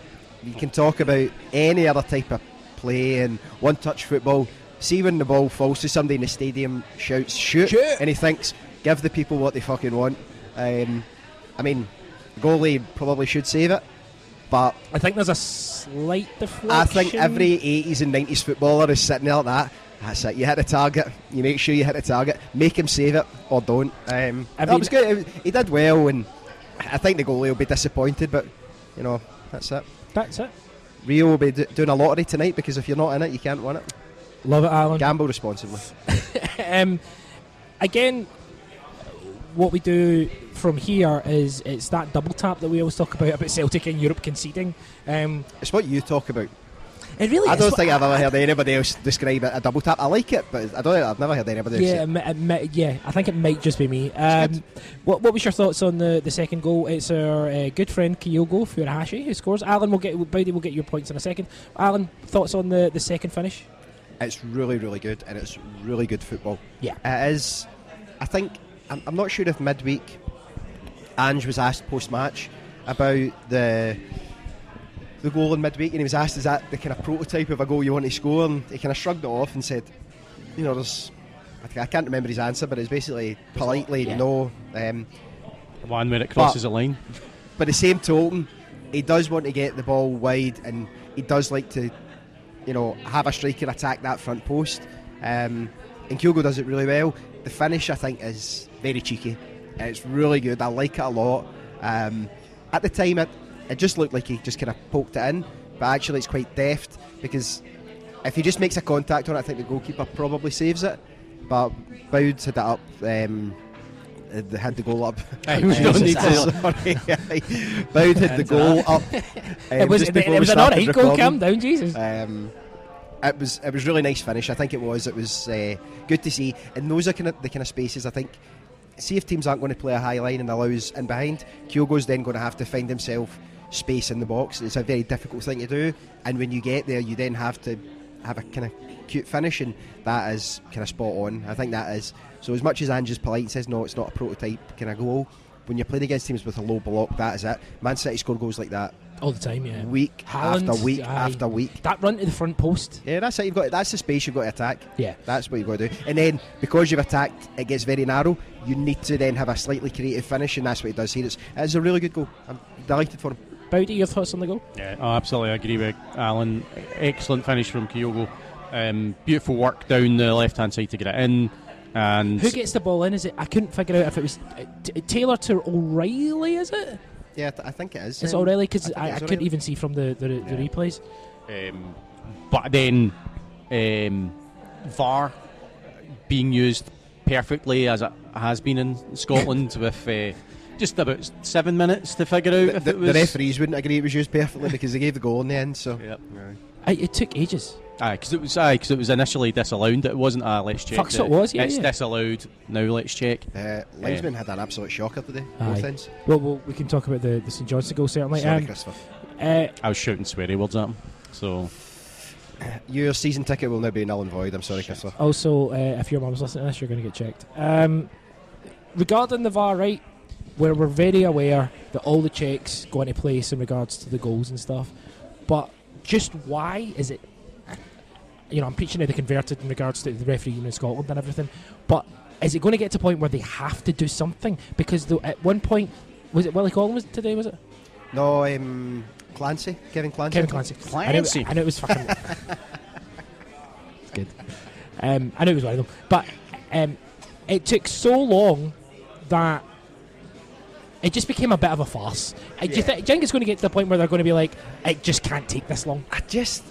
you can talk about any other type of play and one touch football. See when the ball falls to somebody in the stadium, shouts, shoot, Shoot. and he thinks, give the people what they fucking want. Um, I mean, goalie probably should save it, but I think there's a slight deflection. I think every 80s and 90s footballer is sitting there like that. That's it. You hit the target. You make sure you hit the target. Make him save it or don't. Um, I that was good. He did well, and I think the goalie will be disappointed. But you know, that's it. That's it. Reo will be do- doing a lottery tonight because if you're not in it, you can't win it. Love it, Allan. Gamble responsibly. [laughs] um, again, what we do from here is it's that double tap that we always talk about about Celtic in Europe conceding. Um, It's what you talk about. It really I don't think I've ever heard anybody else describe it a double tap. I like it, but I don't. I've never heard anybody else. Yeah, say it yeah. I think it might just be me. Um, what, what was your thoughts on the, the second goal? It's our uh, good friend Kyogo Furuhashi who scores. Allan will get Bowdy will get your points in a second. Allan, thoughts on the, the second finish? It's really, really good, and it's really good football. Yeah. It is. I think. I'm, I'm not sure if midweek Ange was asked post match about the the goal in midweek, and he was asked, "Is that the kind of prototype of a goal you want to score?" And he kind of shrugged it off and said, "You know, there's." I ca- I can't remember his answer, but it's basically politely Yeah. no. Um, One when it crosses a line. but the same token, he does want to get the ball wide, and he does like to, you know, have a striker attack that front post. Um, and Kyogo does it really well. The finish, I think, is very cheeky. It's really good. I like it a lot. Um, at the time, it, it just looked like he just kind of poked it in, but actually, it's quite deft because if he just makes a contact on it, I think the goalkeeper probably saves it. But Boud had it up. Um, had the goal up. Aye, we don't need sorry. Boud had the goal up. um, it was just it, before it was an alright goal. Calm down, Jesus. Um, it was it was really nice finish. I think it was. It was uh, good to see. And those are kind of the kind of spaces I think. See if teams aren't going to play a high line and allows in behind. Kyogo's then going to have to find himself space in the box. It's a very difficult thing to do. And when you get there, you then have to have a kind of cute finish, and that is kind of spot on. I think that is. So as much as Ange's polite and says no, it's not a prototype kind of goal. When you're playing against teams with a low block, that is it. Man City score goals like that All the time, yeah. week after week aye. after week. That run to the front post. Yeah, that's it. You've got that's the space you've got to attack. Yeah. That's what you've got to do. And then because you've attacked, it gets very narrow. You need to then have a slightly creative finish, and that's what he does here. It's, it's a really good goal. I'm delighted for him. Bowdy, your thoughts on the goal? Yeah, I absolutely agree with Allan. Excellent finish from Kyogo. Um, beautiful work down the left hand side to get it in. And Who gets the ball in? Is it? I couldn't figure out if it was uh, t- Taylor to O'Riley. Is it? Yeah, I think it is. It's Um, O'Riley because think I, I, couldn't even see from the the, the Yeah. replays. Um, but then um, VAR being used perfectly as it has been in Scotland with uh, just about seven minutes to figure out The, if the, it was. the referees wouldn't agree it was used perfectly because they gave the goal in the end. So Yep. I, it took ages. Aye, because it was aye, 'cause it was initially disallowed. It wasn't a let's check. Fuck, so it was, yeah, It's yeah. disallowed. Now let's check. uh, linesman had an absolute shocker today. Aye. Both ends. Well, well, we can talk about the, the St Johnstone goal certainly. Sorry, Um, Christopher. uh, I was shouting sweary words at him. So Your season ticket will now be null and void. I'm sorry, Christopher. also, uh, if your mum's listening to this, you're going to get checked. Um, regarding the VAR, right, where we're very aware that all the checks go into place in regards to the goals and stuff, but just why is it? You know, I'm preaching to the converted in regards to the referee in Scotland and everything, but is it going to get to a point where they have to do something? Because the, at one point, was it Willie Collum today? Was it No, um, Clancy, Kevin Clancy. Kevin Clancy? Clancy. I know, I know it was fucking. it's good. Um, I know it was one of them, but um, it took so long that it just became a bit of a farce. Uh, Do, you Yeah. thi- do you think it's going to get to the point where they're going to be like, it just can't take this long? I just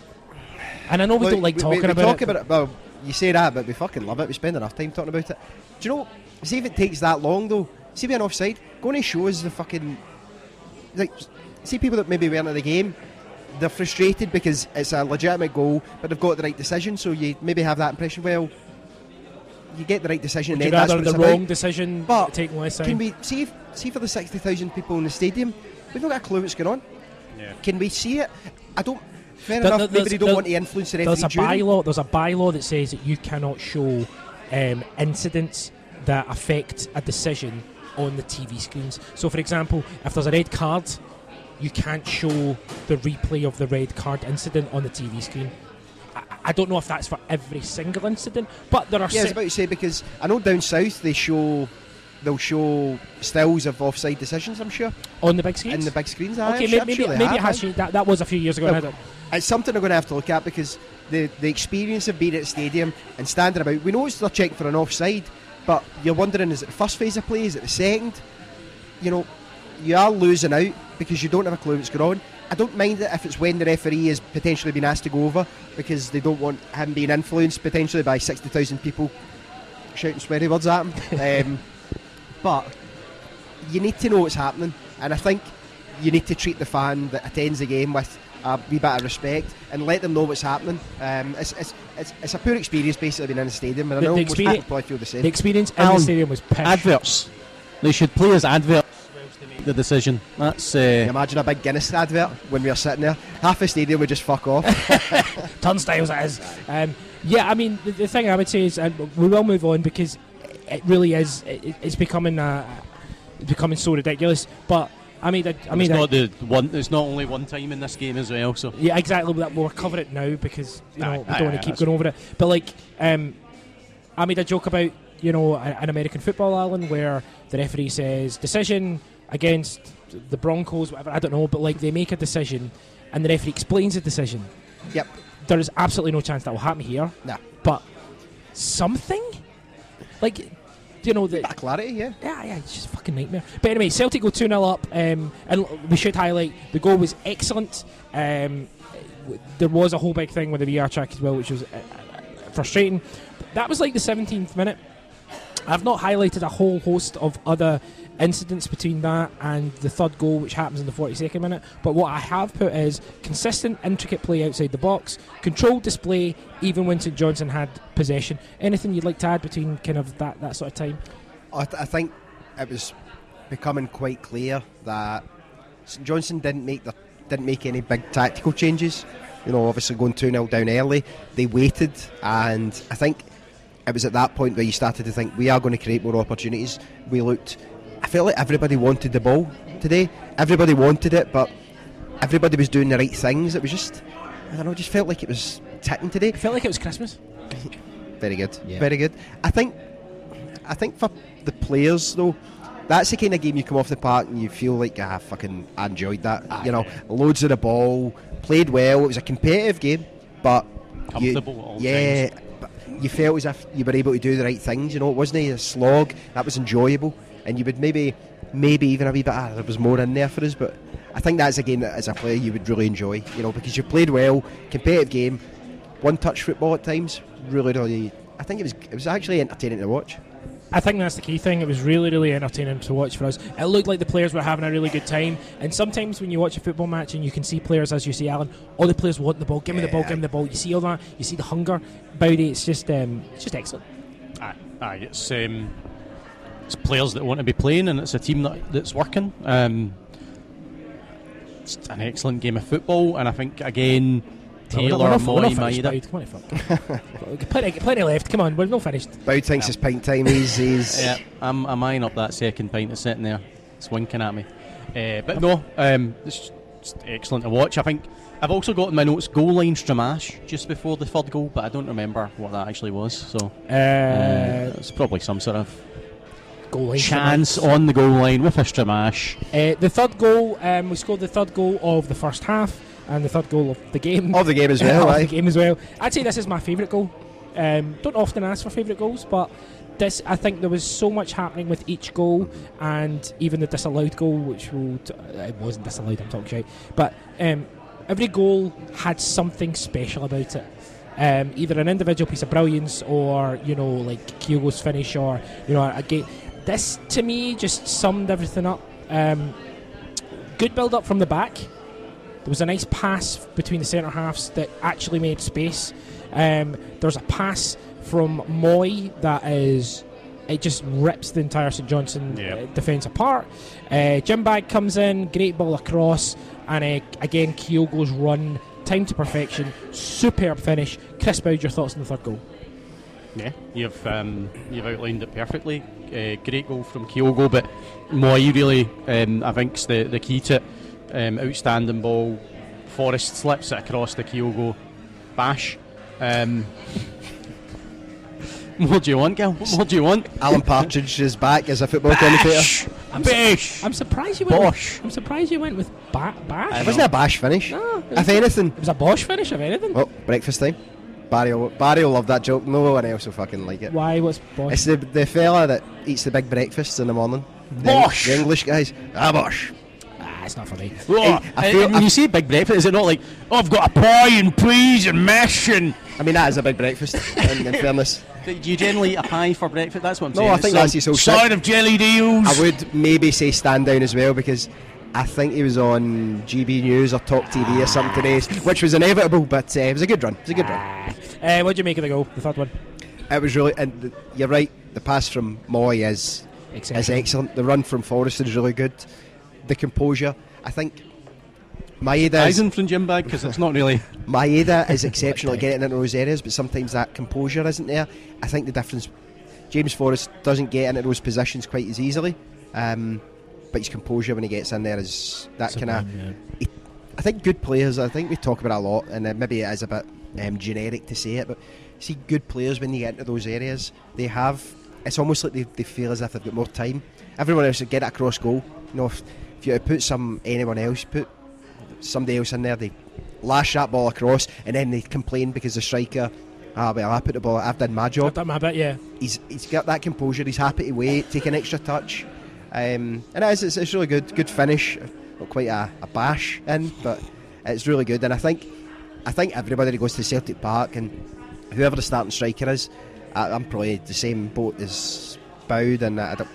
And I know we Look, don't like talking we, we about talk it. about it. Well, you say that, but we fucking love it. We spend enough time talking about it. Do you know? See if it takes that long though. See being offside. Going to show us the fucking like. See people that maybe weren't at the game. They're frustrated because it's a legitimate goal, but they've got the right decision. So you maybe have that impression. Well, you get the right decision, Would and you then that's rather what the it's about. wrong decision But taking less time? Can we see if, see for the sixty thousand people in the stadium? We've not got a clue what's going on. Yeah. Can we see it? I don't. Fair There- enough. there- maybe they don't want to influence the referee. there's a during. bylaw. There's a bylaw that says that you cannot show um, incidents that affect a decision on the TV screens. So, for example, if there's a red card, you can't show the replay of the red card incident on the TV screen. I, don't know if that's for every single incident, but there are. Yeah, I was about to say because I know down south they show they'll show stills of offside decisions. I'm sure on the big screens. in the big screens. okay, I'm sure, maybe sure maybe have, it has changed. That, that was a few years ago. Well, It's something I'm going to have to look at because the the experience of being at the stadium and standing about. We know it's they're checking for an offside, but you're wondering is it the first phase of play? Is it the second? You know, you are losing out because you don't have a clue what's going on. I don't mind it if it's when the referee is potentially being asked to go over because they don't want him being influenced potentially by 60,000 people shouting sweary words at him. [laughs] um, but you need to know what's happening, and I think you need to treat the fan that attends the game with a wee bit of respect and let them know what's happening. Um, it's, it's, it's, it's a poor experience basically being in the stadium, and The- I know the most experience- people probably feel the same. the experience in the stadium was pish. Adverts. They should play as adverts whilst they make the decision. That's uh, imagine a big Guinness advert when we were sitting there. Half the stadium would just fuck off. [laughs] turnstiles it is. Um, yeah, I mean, the, the thing I would say is, and we will move on because it really is. It, it's becoming uh, it's becoming so ridiculous. But I mean, I, I mean, it's I- not the one. It's not only one time in this game as well. So yeah, exactly. We'll, we'll cover it now because you know Aye, we aye, don't want aye, to keep going over it. But like, um, I made a joke about you know an American football, island where the referee says decision against the Broncos, whatever. I don't know, but like they make a decision, and the referee explains the decision. Yep. There is absolutely no chance that will happen here. Nah. But something, like, do you know the. of clarity, yeah. Yeah, yeah, it's just a fucking nightmare. But anyway, Celtic go 2 0 up, um, and we should highlight the goal was excellent. Um, there was a whole big thing with the VR track as well, which was uh, uh, frustrating. That was like the 17th minute. I've not highlighted a whole host of other incidents between that and the third goal, which happens in the 42nd minute. But what I have put is consistent, intricate play outside the box, controlled display, even when St Johnstone had possession. Anything you'd like to add between kind of that, that sort of time? I, th- I think it was becoming quite clear that St Johnstone didn't make the didn't make any big tactical changes. You know, obviously going two 0 down early, they waited, and I think it was at that point where you started to think we are going to create more opportunities. We looked. I felt like everybody wanted the ball today. Everybody wanted it, but everybody was doing the right things. It was just, I don't know, just felt like it was ticking today. It felt like it was Christmas. [laughs] Very good. Yeah. Very good. I think I think for the players though, that's the kind of game you come off the park and you feel like ah fucking I enjoyed that. Ah, you know, yeah. loads of the ball, played well. It was a competitive game, but Comfortable at all yeah, but you felt as if you were able to do the right things. You know, it wasn't a slog. That was enjoyable, and you would maybe maybe even a wee bit ah there was more in there for us, but. I think that's a game that, as a player, you would really enjoy. You know, because you played well, competitive game, one-touch football at times. Really, really. I think it was it was actually entertaining to watch. I think that's the key thing. It was really, really entertaining to watch for us. It looked like the players were having a really good time. And sometimes when you watch a football match and you can see players, as you see, Allan, all the players want the ball. Give me the ball. Give me the ball. You see all that. You see the hunger about it. It's just, um, it's just excellent. aye, aye, it's um, it's players that want to be playing, and it's a team that, that's working. Um, it's an excellent game of football, and I think again, Taylor, we're not, we're Mooy, finished, Come on, fuck. plenty, plenty left. Come on, we're not finished. Boud thinks it's pint time. He's, he's Yeah, I'm, I'm eyeing up that second pint that's sitting there. It's winking at me. Uh, but no, um, it's just excellent to watch. I think I've also got in my notes goal line Stramash just before the third goal, but I don't remember what that actually was. So uh, Uh, it's probably some sort of goal line chance on the goal line with a Stramash. Uh, the third goal, um, we scored the third goal of the first half and the third goal of the game. Of the game as [laughs] well, Of aye. the game as well. I'd say this is my favourite goal. Um, don't often ask for favourite goals, but this I think there was so much happening with each goal, and even the disallowed goal, which will t- it wasn't disallowed. I'm talking shit, but um, every goal had something special about it. Um, either an individual piece of brilliance, or you know, like Kyogo's finish, or you know, a game. This to me just summed everything up. Um, good build up from the back. There was a nice pass between the centre halves that actually made space. Um, there's a pass from Mooy that is. It just rips the entire St Johnstone uh, defence apart. Uh, Jim Bag comes in, great ball across, and uh, again Kyogo's run, time to perfection, superb finish. Chris Boud, your thoughts on the third goal? Yeah, you've um, you've outlined it perfectly. Uh, great goal from Kyogo, but Mooy really, um, I think's the the key to it. Um, outstanding ball. Forrest slips it across the Kyogo bash. Um, [laughs] what do you want, Gil? What do you want? Alan Partridge is back as a football commentator. Bash! I'm, su- Bash! I'm surprised you went. Bosh! With, I'm surprised you went with ba- Bash. It wasn't a bash finish. No, If was, anything, it was a Bosch finish, if anything. oh, breakfast time. Barry will, Barry will love that joke. No one else will fucking like it. Why? What's Bosch? It's the the fella that eats the big breakfasts in the morning. The- The English guys. Ah, Bosh. It's not for me. Oh, I and- feel- and when you say big breakfast, is it not like, oh, I've got a pie and peas and mash and. I mean, that is a big breakfast, in, in fairness. [laughs] Do you generally eat a pie for breakfast? That's what I'm No, saying. I think Some that's his whole Side shtick. of jelly deals. I would maybe say stand down as well because I think he was on GB News or Talk TV or something today, which was inevitable, but uh, it was a good run. It was a good run. Uh, what do you make of the goal? The third one. It was really, and the, you're right, the pass from Mooy is is excellent. The run from Forrest is really good. The composure, I think. Maeda is, Eisen from Jim Bag because it's not really. [laughs] Maeda is [laughs] exceptional at getting into those areas, but sometimes that composure isn't there. I think the difference, James Forrest doesn't get into those positions quite as easily, um, but his composure when he gets in there is that kind of. I think good players. I think we talk about it a lot, and uh, maybe it is a bit um, generic to say it, but see, good players when they get into those areas, they have. It's almost like they, they feel as if they've got more time. Everyone else would get it across goal. You know, if, if you put some anyone else, put somebody else in there, they lash that ball across, and then they complain because the striker. Ah, well, I put the ball. I've done my job. I've done my bit, yeah. He's he's got that composure. He's happy to wait, take an extra touch, um, and it is, it's, it's really good. Good finish. Not quite a, a bash in, but it's really good. And I think I think everybody that goes to Celtic Park and whoever the starting striker is, I, I'm probably the same boat as Boud, and I don't,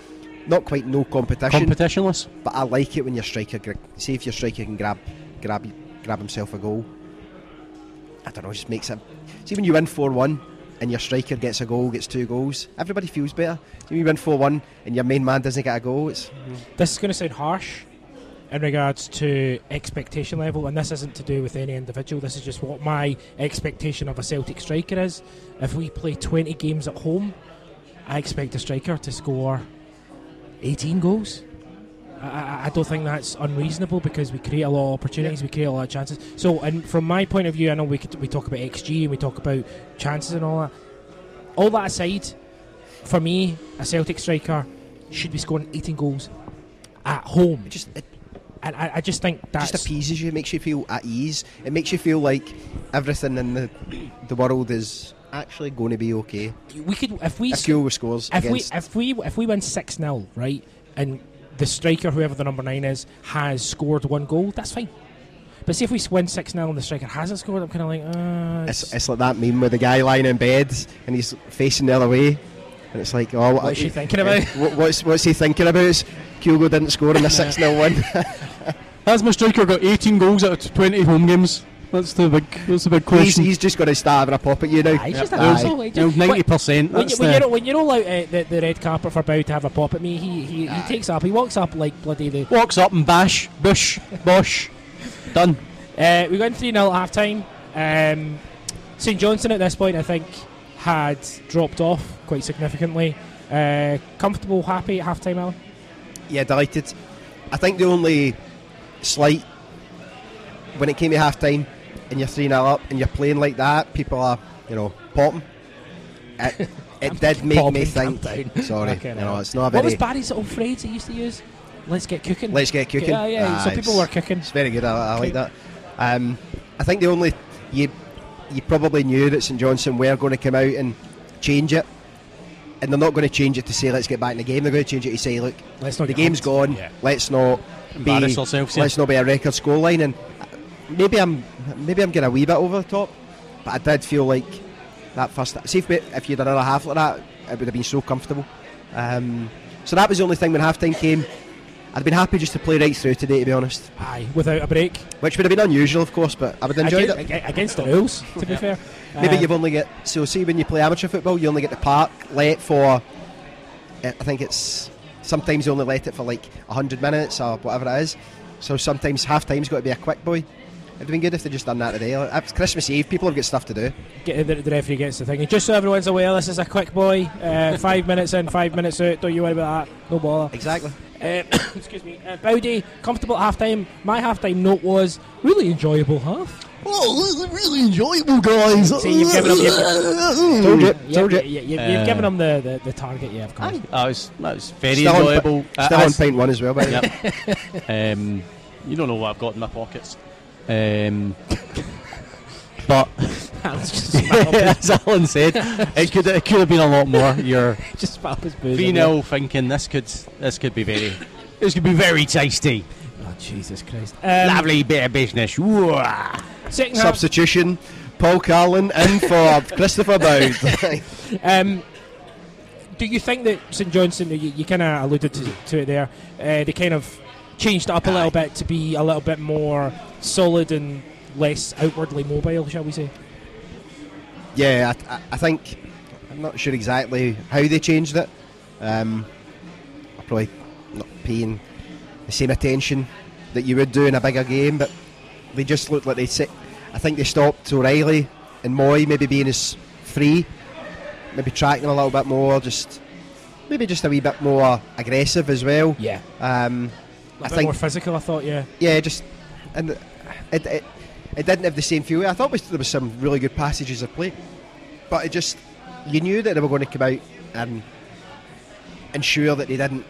not quite no competition, Competitionless. but I like it when your striker, see if your striker can grab grab grab himself a goal. I don't know, just makes it. See when you win four one and your striker gets a goal, gets two goals, everybody feels better. See when you win four one and your main man doesn't get a goal, it's mm-hmm. This is going to sound harsh in regards to expectation level, and this isn't to do with any individual. This is just what my expectation of a Celtic striker is. If we play 20 games at home, I expect a striker to score 18 goals. I, I, I don't think that's unreasonable because we create a lot of opportunities, we create a lot of chances. So, and from my point of view, I know we could, we talk about XG and we talk about chances and all that. All that aside, for me, a Celtic striker should be scoring 18 goals at home. it just it And I, I just think that just appeases you, it makes you feel at ease. It makes you feel like everything in the the world is actually going to be okay. we could if we If Kyogo scores if we if we if we win six 0 right, and the striker, whoever the number nine is, has scored one goal, that's fine. But see if we win six 0 and the striker hasn't scored, I'm kind of like, uh, it's, it's like that meme with the guy lying in bed and he's facing the other way, and it's like, oh, What's she thinking about? What, what's what's he thinking about? Is Kyogo didn't score in the [laughs] six 0 win. [laughs] Has my striker got 18 goals out of 20 home games? That's the big. That's the big question. he's just going to start having a pop at you now. Aye, he's just an asshole. He just- Ninety percent. When, you, when, the. you're, when you're all out uh, the, the red carpet for Bow to have a pop at me, he, he, he takes up, he walks up like bloody the. Walks up and bash, bush, bosh, [laughs] done. Uh, we went 3 0 at half time. Um, St Johnstone at this point, I think, had dropped off quite significantly. Uh, comfortable, happy at half time, Allan? Yeah, delighted. I think the only slight when it came to half time and you're 3 0 up and you're playing like that, people are, you know, popping. It, [laughs] it did make me think. down. Sorry, Okay, you know, it's not a What very. was Barry's little phrase he used to use? Let's get cooking. Let's get cooking. Yeah, yeah. so Ah, people were cooking. It's very good. I, I like that. Um, I think the only you you probably knew that St Johnstone were going to come out and change it, and they're not going to change it to say let's get back in the game. They're going to change it to say, look, Let's not the game's humped. gone. Yeah. Let's not be ourselves, yeah. let's not be a record scoreline. And maybe I'm maybe I'm getting a wee bit over the top, but I did feel like that first. See if, we- if you'd another half like that, it would have been so comfortable. Um, so that was the only thing when half time came. I'd been happy just to play right through today, to be honest. Aye, without a break. Which would have been unusual, of course, but I would have enjoyed Against, it. against the rules, to be fair. Maybe Uh, you've only get so see when you play amateur football, you only get the park let for. eh, I think it's sometimes you only let it for like hundred minutes or whatever it is. So sometimes half time's got to be a quick boy. It'd been good if they just done that today. It's Christmas Eve, people have got stuff to do. get, the, the referee gets the thing. And just so everyone's aware, this is a quick boy. Uh, five minutes in, five minutes out. Don't you worry about that. No bother. Exactly. Uh, [coughs] excuse me. Uh, Bowdy, comfortable at half time. My half time note was really enjoyable half. Oh, really enjoyable, guys. See, you've given them, you've, [laughs] Told you, yeah, told you. yeah, yeah, you've Uh, given him the, the, the target, yeah, of course. That was, that was very Still on pi- enjoyable. Uh, Still on as- pint one as well, by the way. Yep. [laughs] um, you don't know what I've got in my pockets. Um, [laughs] but Allan's [laughs] just [laughs] as Allan said, it could it could have been a lot more. You're just smiled his booze. three 0 thinking this could this could be very this could be very tasty. Oh, Jesus Christ. Um, Lovely bit of business. Whoa. Second half, Substitution. Paul Carlin in for Christopher Boud. Um, do you think that St Johnstone, you, you kind of alluded to, to it there, uh, they kind of changed it up a little bit to be a little bit more solid and less outwardly mobile, shall we say? Yeah, I, I- I think I'm not sure exactly how they changed it. Um, I'm probably not paying the same attention that you would do in a bigger game, but they just looked like they sit. I think they stopped O'Riley and Mooy maybe being as free, maybe tracking a little bit more, just maybe just a wee bit more aggressive as well. Yeah. Um, A I bit think more physical, I thought, yeah. yeah, just and it, it, it didn't have the same feel. I thought was, there was some really good passages of play, but it just you knew that they were going to come out and ensure that they didn't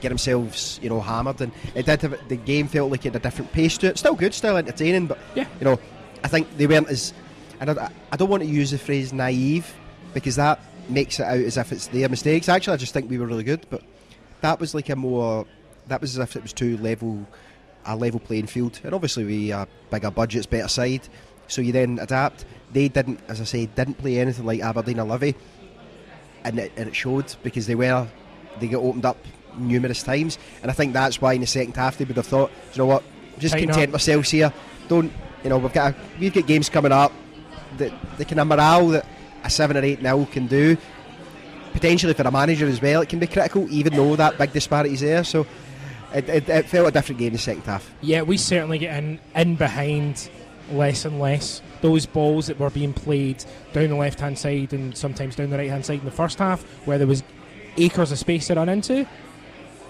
get themselves, you know, hammered. And it did have the game felt like it had a different pace to it. Still good, still entertaining, but Yeah. you know, I think they weren't as. And I, I don't want to use the phrase naive because that makes it out as if it's their mistakes. Actually, I just think we were really good, but that was like a more. That was as if it was two level, a level playing field, and obviously we are bigger budgets, better side, so you then adapt. They didn't, as I say, didn't play anything like Aberdeen or Livy, and it, and it showed because they were they got opened up numerous times, and I think that's why in the second half they would have thought, "Do you know what, just Tighten content up. ourselves here. Don't you know we've got a, we've got games coming up that the kind of morale that a seven or eight nil can do. Potentially for a manager as well, it can be critical, even though that big disparity is there. So it, it, it felt a different game in the second half. Yeah, we certainly get in, in behind less and less. Those balls that were being played down the left hand side and sometimes down the right hand side in the first half, where there was acres of space to run into,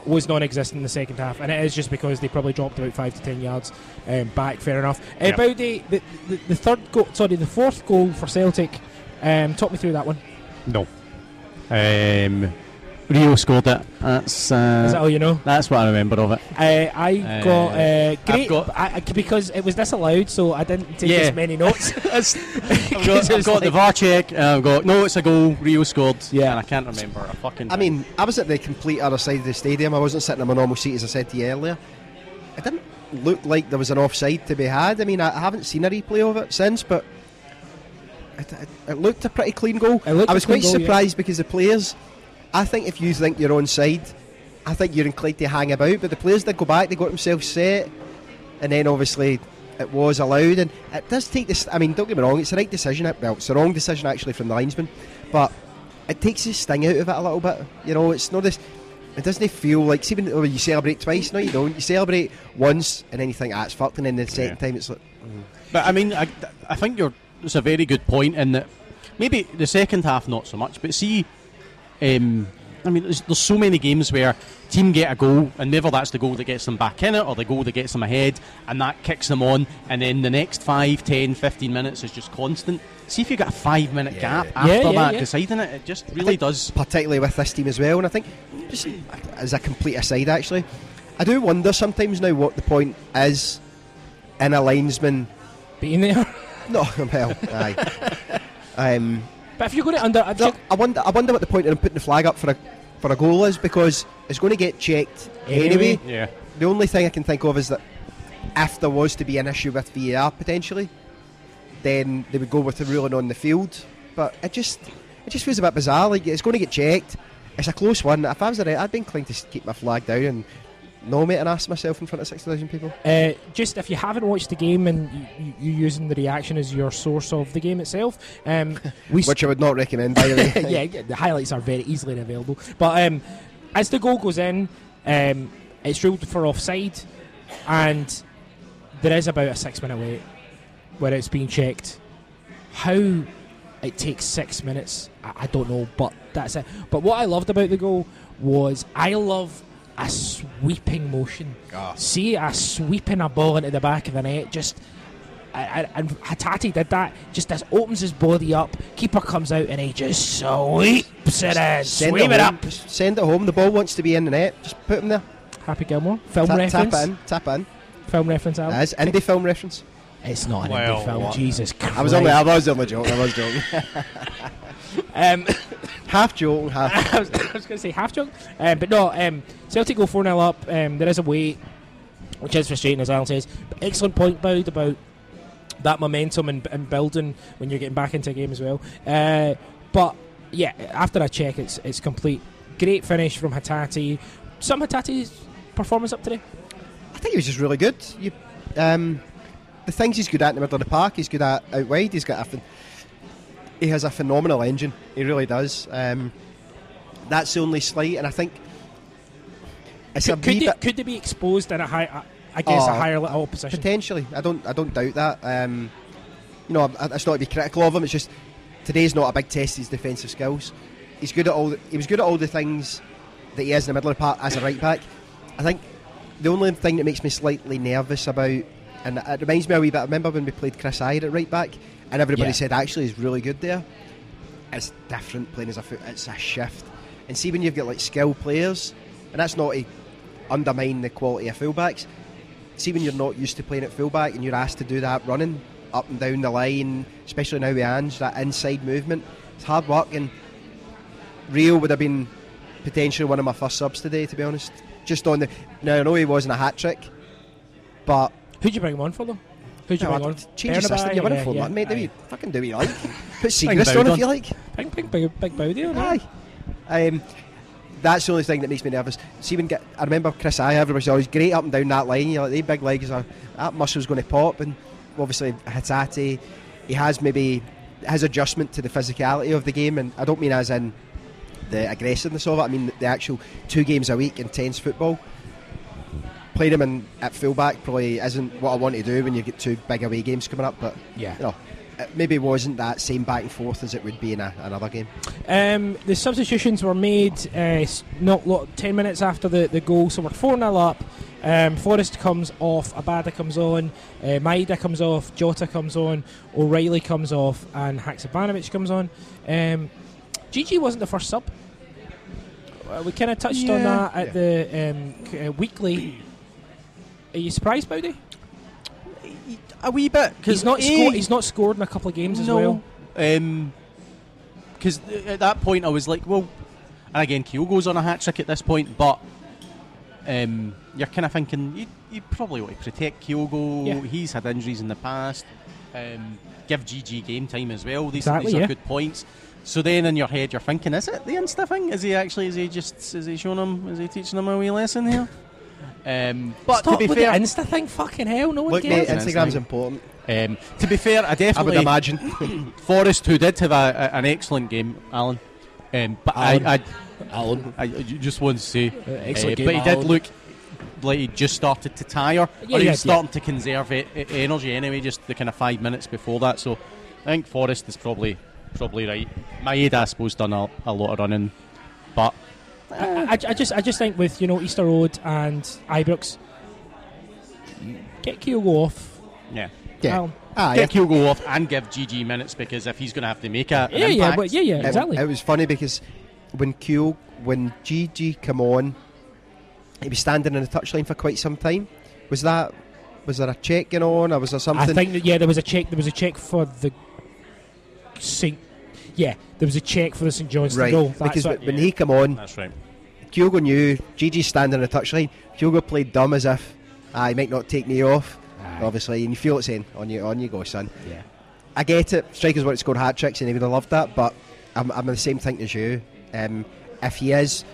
was non existent in the second half. And it is just because they probably dropped about five to ten yards um, back, fair enough. Uh, Yep. Bowdy, the, the, the third goal, sorry, the fourth goal for Celtic, um, talk me through that one. No. Um, Reo scored it. That's Is that uh, all you know? that's what I remember of it. Uh, I Uh, got uh, great got- I, I- because it was disallowed, so I didn't take Yeah. as many notes. [laughs] [laughs] I've got, I've it's got the like- VAR check. And I've got no, it's a goal. Reo scored. Yeah. and I can't remember a fucking. I mean, I was at the complete other side of the stadium. I wasn't sitting in my normal seat, as I said to you earlier. It didn't look like there was an offside to be had. I mean, I haven't seen a replay of it since, but it, it, it looked a pretty clean goal. It looked I a was quite goal, yeah. surprised because the players. I think if you think you're on side, I think you're inclined to hang about. But the players did go back; they got themselves set, and then obviously it was allowed. And it does take this. I mean, don't get me wrong; it's the right decision. Well, it's the wrong decision actually from the linesman, but it takes the sting out of it a little bit. You know, it's not this. It doesn't feel like see when, when you celebrate twice. No, you don't. You celebrate once, and then you think, ah, it's fucked, and then the second Yeah. time it's like, But I mean, I, I think you're. It's a very good point in that maybe the second half not so much, but see, um, I mean, there's, there's so many games where team get a goal, and never that's the goal that gets them back in it, or the goal that gets them ahead, and that kicks them on, and then the next 5, 10, 15 minutes is just constant. See if you got a five minute Yeah. gap Yeah, after yeah, that yeah. deciding it, it just really does. particularly with this team as well. And I think, just as a complete aside, actually, I do wonder sometimes now what the point is in a linesman. Being there. No, [laughs] well, aye. [laughs] Um, But if you're going to under, no, you're- I wonder. I wonder what the point of putting the flag up for a for a goal is because it's going to get checked anyway. Anyway. Yeah. The only thing I can think of is that if there was to be an issue with VAR potentially, then they would go with the ruling on the field. But it just it just feels a bit bizarre. Like it's going to get checked. It's a close one. If I was there, I'd be inclined to keep my flag down and no mate and ask myself in front of sixty thousand people. Uh, just if you haven't watched the game and you, you, you're using the reaction as your source of the game itself, um, [laughs] we Which I would not recommend, by the [laughs] way. yeah, yeah, the highlights are very easily available. But um, as the goal goes in, um, it's ruled for offside, and there is about a six minute wait where it's being checked. How it takes six minutes, I, I don't know, but that's it. But what I loved about the goal was I love a sweeping motion. Ah. See a sweeping a ball into the back of the net, just. I- I- And Hatate did that. Just as opens his body up, keeper comes out and he just sweeps it in, Send sweep it home. up. Send it home. The ball wants to be in the net. Just put him there. Happy Gilmore, film Tap, reference, tap in. Tap in. film reference. Allan. As indie film reference. It's not an Well, indie film. what? Jesus Christ. I was only. I was only joking. I was joking. [laughs] Um, half joking. Half. [laughs] I was, I was going to say half joke, um, but no. Um, Celtic go four 0 up. Um, there is a wait, which is frustrating, as Allan says. But excellent point, Boud, about that momentum and, and building when you're getting back into a game as well. Uh, but yeah, after I check, it's it's complete. Great finish from Hatate. Some Hatate's performance up today. I think he was just really good. You, um, the things he's good at in the middle of the park, he's good at out wide. He's got a, phen- he has a phenomenal engine. He really does. Um, that's the only slight, and I think it's Could, wee could, they, could they be exposed in a high, uh, against a Oh, higher level opposition? potentially. I don't. I don't doubt that. Um, you know, I- it's not to be critical of him. It's just today's not a big test. of His defensive skills. He's good at all. The, he was good at all the things that he is in the middle of the park as a right back. I think the only thing that makes me slightly nervous about, and it reminds me a wee bit. I remember when we played Chris Hyde at right back, and everybody Yeah. said actually he's really good there. It's different playing as a foot. It's a shift, and see when you've got like skilled players, and that's not to undermine the quality of fullbacks. See when you're not used to playing at fullback and you're asked to do that running up and down the line, especially now with Ange, that inside movement. It's hard work, and Reo would have been potentially one of my first subs today, to be honest. Just on the now, I know he wasn't a hat trick, but Who'd you bring him on for though? Who'd you no, on? change the system. You're winning Yeah, for yeah, one, mate. Do you fucking do what you like? [laughs] Put Siegrist on if you like. Big, big, big, big Bowdy on Aye. Um, that's the only thing that makes me nervous. See, when get, I remember Chris I everybody said, oh, he's great up and down that line. You're like, they big legs, are, that muscle's going to pop. And obviously, Hatate, he has maybe his adjustment to the physicality of the game. And I don't mean as in the aggressiveness of it, I mean the actual two games a week, intense football. Playing him in, at fullback probably isn't what I want to do when you get two big away games coming up, but Yeah. you know, it maybe wasn't that same back and forth as it would be in a, another game. Um, the substitutions were made uh, not lot, 10 minutes after the, the goal, so we're 4 0 up. Um, Forrest comes off, Abada comes on, uh, Maeda comes off, Jota comes on, O'Riley comes off, and Haksabanovic comes on. Um, Gigi wasn't the first sub. Uh, we kind of touched on that at the um, uh, weekly. Are you surprised, Bowdy? A wee bit He's not, A, sco- he's not scored in a couple of games as well. Because at that point I was like, well, and again, Kyogo's on a hat trick at this point, but um, you're kind of thinking you, you probably want to protect Kyogo. Yeah. He's had injuries in the past. Um, give GG game time as well. These, Exactly, these are yeah. good points. So then in your head you're thinking, is it the Insta thing? Is he actually? Is he just? Is he showing him? Is he teaching him a wee lesson here? Um, but Stop to be with fair, the Insta thing, fucking hell, no one Look, mate, cares. Instagram- Instagram's important. um, to be fair, I I definitely would imagine. [coughs] Forrest, who did have a, a, an excellent game, Allan. Um, but Allan. I, I, Allan. I, I just want to say, Uh, excellent uh, game, but he did look like he just started to tire, Yeah, or he yeah, was starting to conserve e- e- energy anyway. Just the kind of five minutes before that. So I think Forrest is probably probably right. Maeda, I suppose, done a, a lot of running, but I, I, I just I just think with you know Easter Road and Ibrox, get Kyogo off. Yeah. Yeah. Well, Ah, Get Kyogo off and give GG minutes because if he's going to have to make a, an yeah, yeah, impact, but yeah, yeah, It- exactly. It, was funny because when Q, when GG come on, he was standing in the touchline for quite some time. Was that? Was there a check going on, or was there something? I think that yeah, there was a check. There was a check for the Saint. Yeah, there was a check for the St Johnstone right, goal. That's because what- when he come on, that's right. Kyogo knew GG standing in the touchline. Kyogo played dumb as if I might not take me off. Aye. Obviously, and you feel it saying, "On you, on you go, son." yeah. I get it. Strikers want to score hat tricks, and he would have loved that. But I'm, I'm the same thing as you. Um, if he is,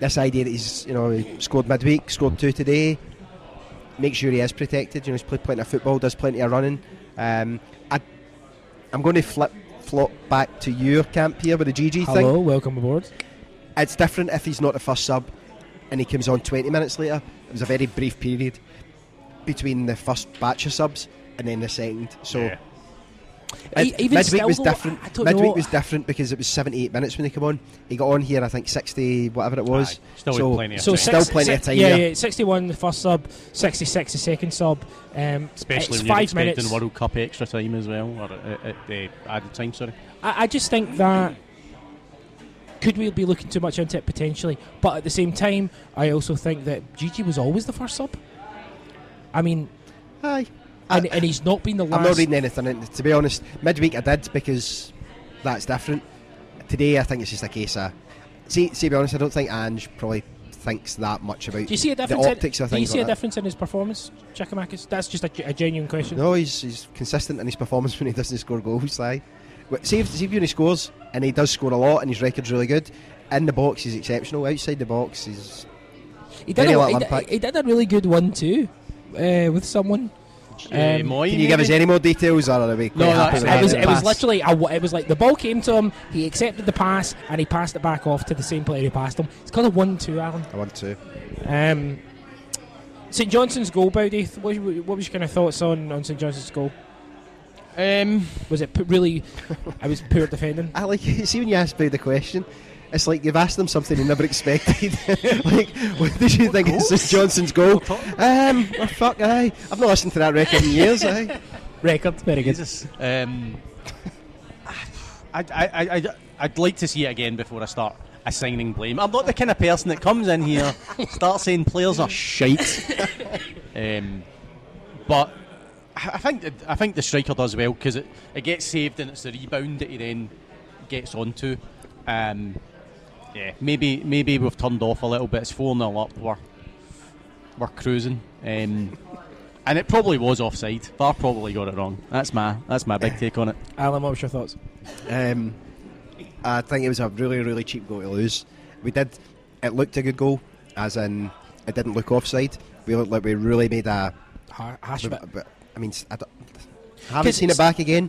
this idea that he's you know he scored midweek, scored two today, make sure he is protected. You know he's played plenty of football, does plenty of running. Um, I, I'm going to flip flop back to your camp here with the GG thing. Hello, welcome aboard. It's different if he's not the first sub and he comes on 20 minutes later. It was a very brief period between the first batch of subs and then the second. So Yeah. Mid- even midweek was though, different. I don't Midweek know. was different because it was 78 minutes when he came on. He got on here, I think 60, whatever it was. Aye, still so, plenty of So time. Still plenty six- of time Yeah, there. yeah. Sixty-one the first sub, sixty-six the second sub. Um, Especially it's when you're five expecting minutes. World Cup extra time as well, or uh, uh, uh, added time, sorry. I, I just think that could we be looking too much into it potentially? But at the same time, I also think that Gigi was always the first sub. I mean, Aye. And, I- and he's not been the last. I'm not reading anything To be honest, midweek I did because that's different. Today I think it's just a case of. See, see, to be honest, I don't think Ange probably thinks that much about Do you see a difference? the optics in, do you see like a that. difference in his performance, Giakoumakis? That's just a, a genuine question. No, he's, he's consistent in his performance [laughs] when he doesn't score goals. But See if, see if when he scores, and he does score a lot, and his record's really good. In the box, he's exceptional. Outside the box, he's He did, a, he, he did a really good one too, uh, with someone. Um, Mooy, Can you give us any more details, or are we quite No, happy that's- It was, it was literally, a, it was like the ball came to him, he accepted the pass, and he passed it back off to the same player who passed him. It's called a one-two, Alan. I want to. Um, St Johnstone's goal, Bowdy. What, what was your kind of thoughts on, on St Johnstone's goal? Um, Was it p- really? I was poor defending. [laughs] I like see when you asked me the question. It's like you've asked them something they never expected. [laughs] like, what did you think of St Johnstone's goal? Um, oh, fuck, aye. I've not listened to that record in years, aye. Record, very good. Jesus. Um, I, I, I, I, I'd like to see it again before I start assigning blame. I'm not the kind of person that comes in here, starts saying players are shite. [laughs] um, but I I think I think the striker does well because it, it gets saved and it's the rebound that he then gets onto. Um, yeah, maybe maybe we've turned off a little bit. It's four 0 up. We're we're cruising. Um, [laughs] and it probably was offside. VAR probably got it wrong. That's my that's my big take on it. [coughs] Allan, what was your thoughts? Um, I think it was a really, really cheap goal to lose. We did. It looked a good goal, as in it didn't look offside. We looked like we really made a. Hash of it. but, but, I mean, I, don't, I haven't 'Cause seen it back again.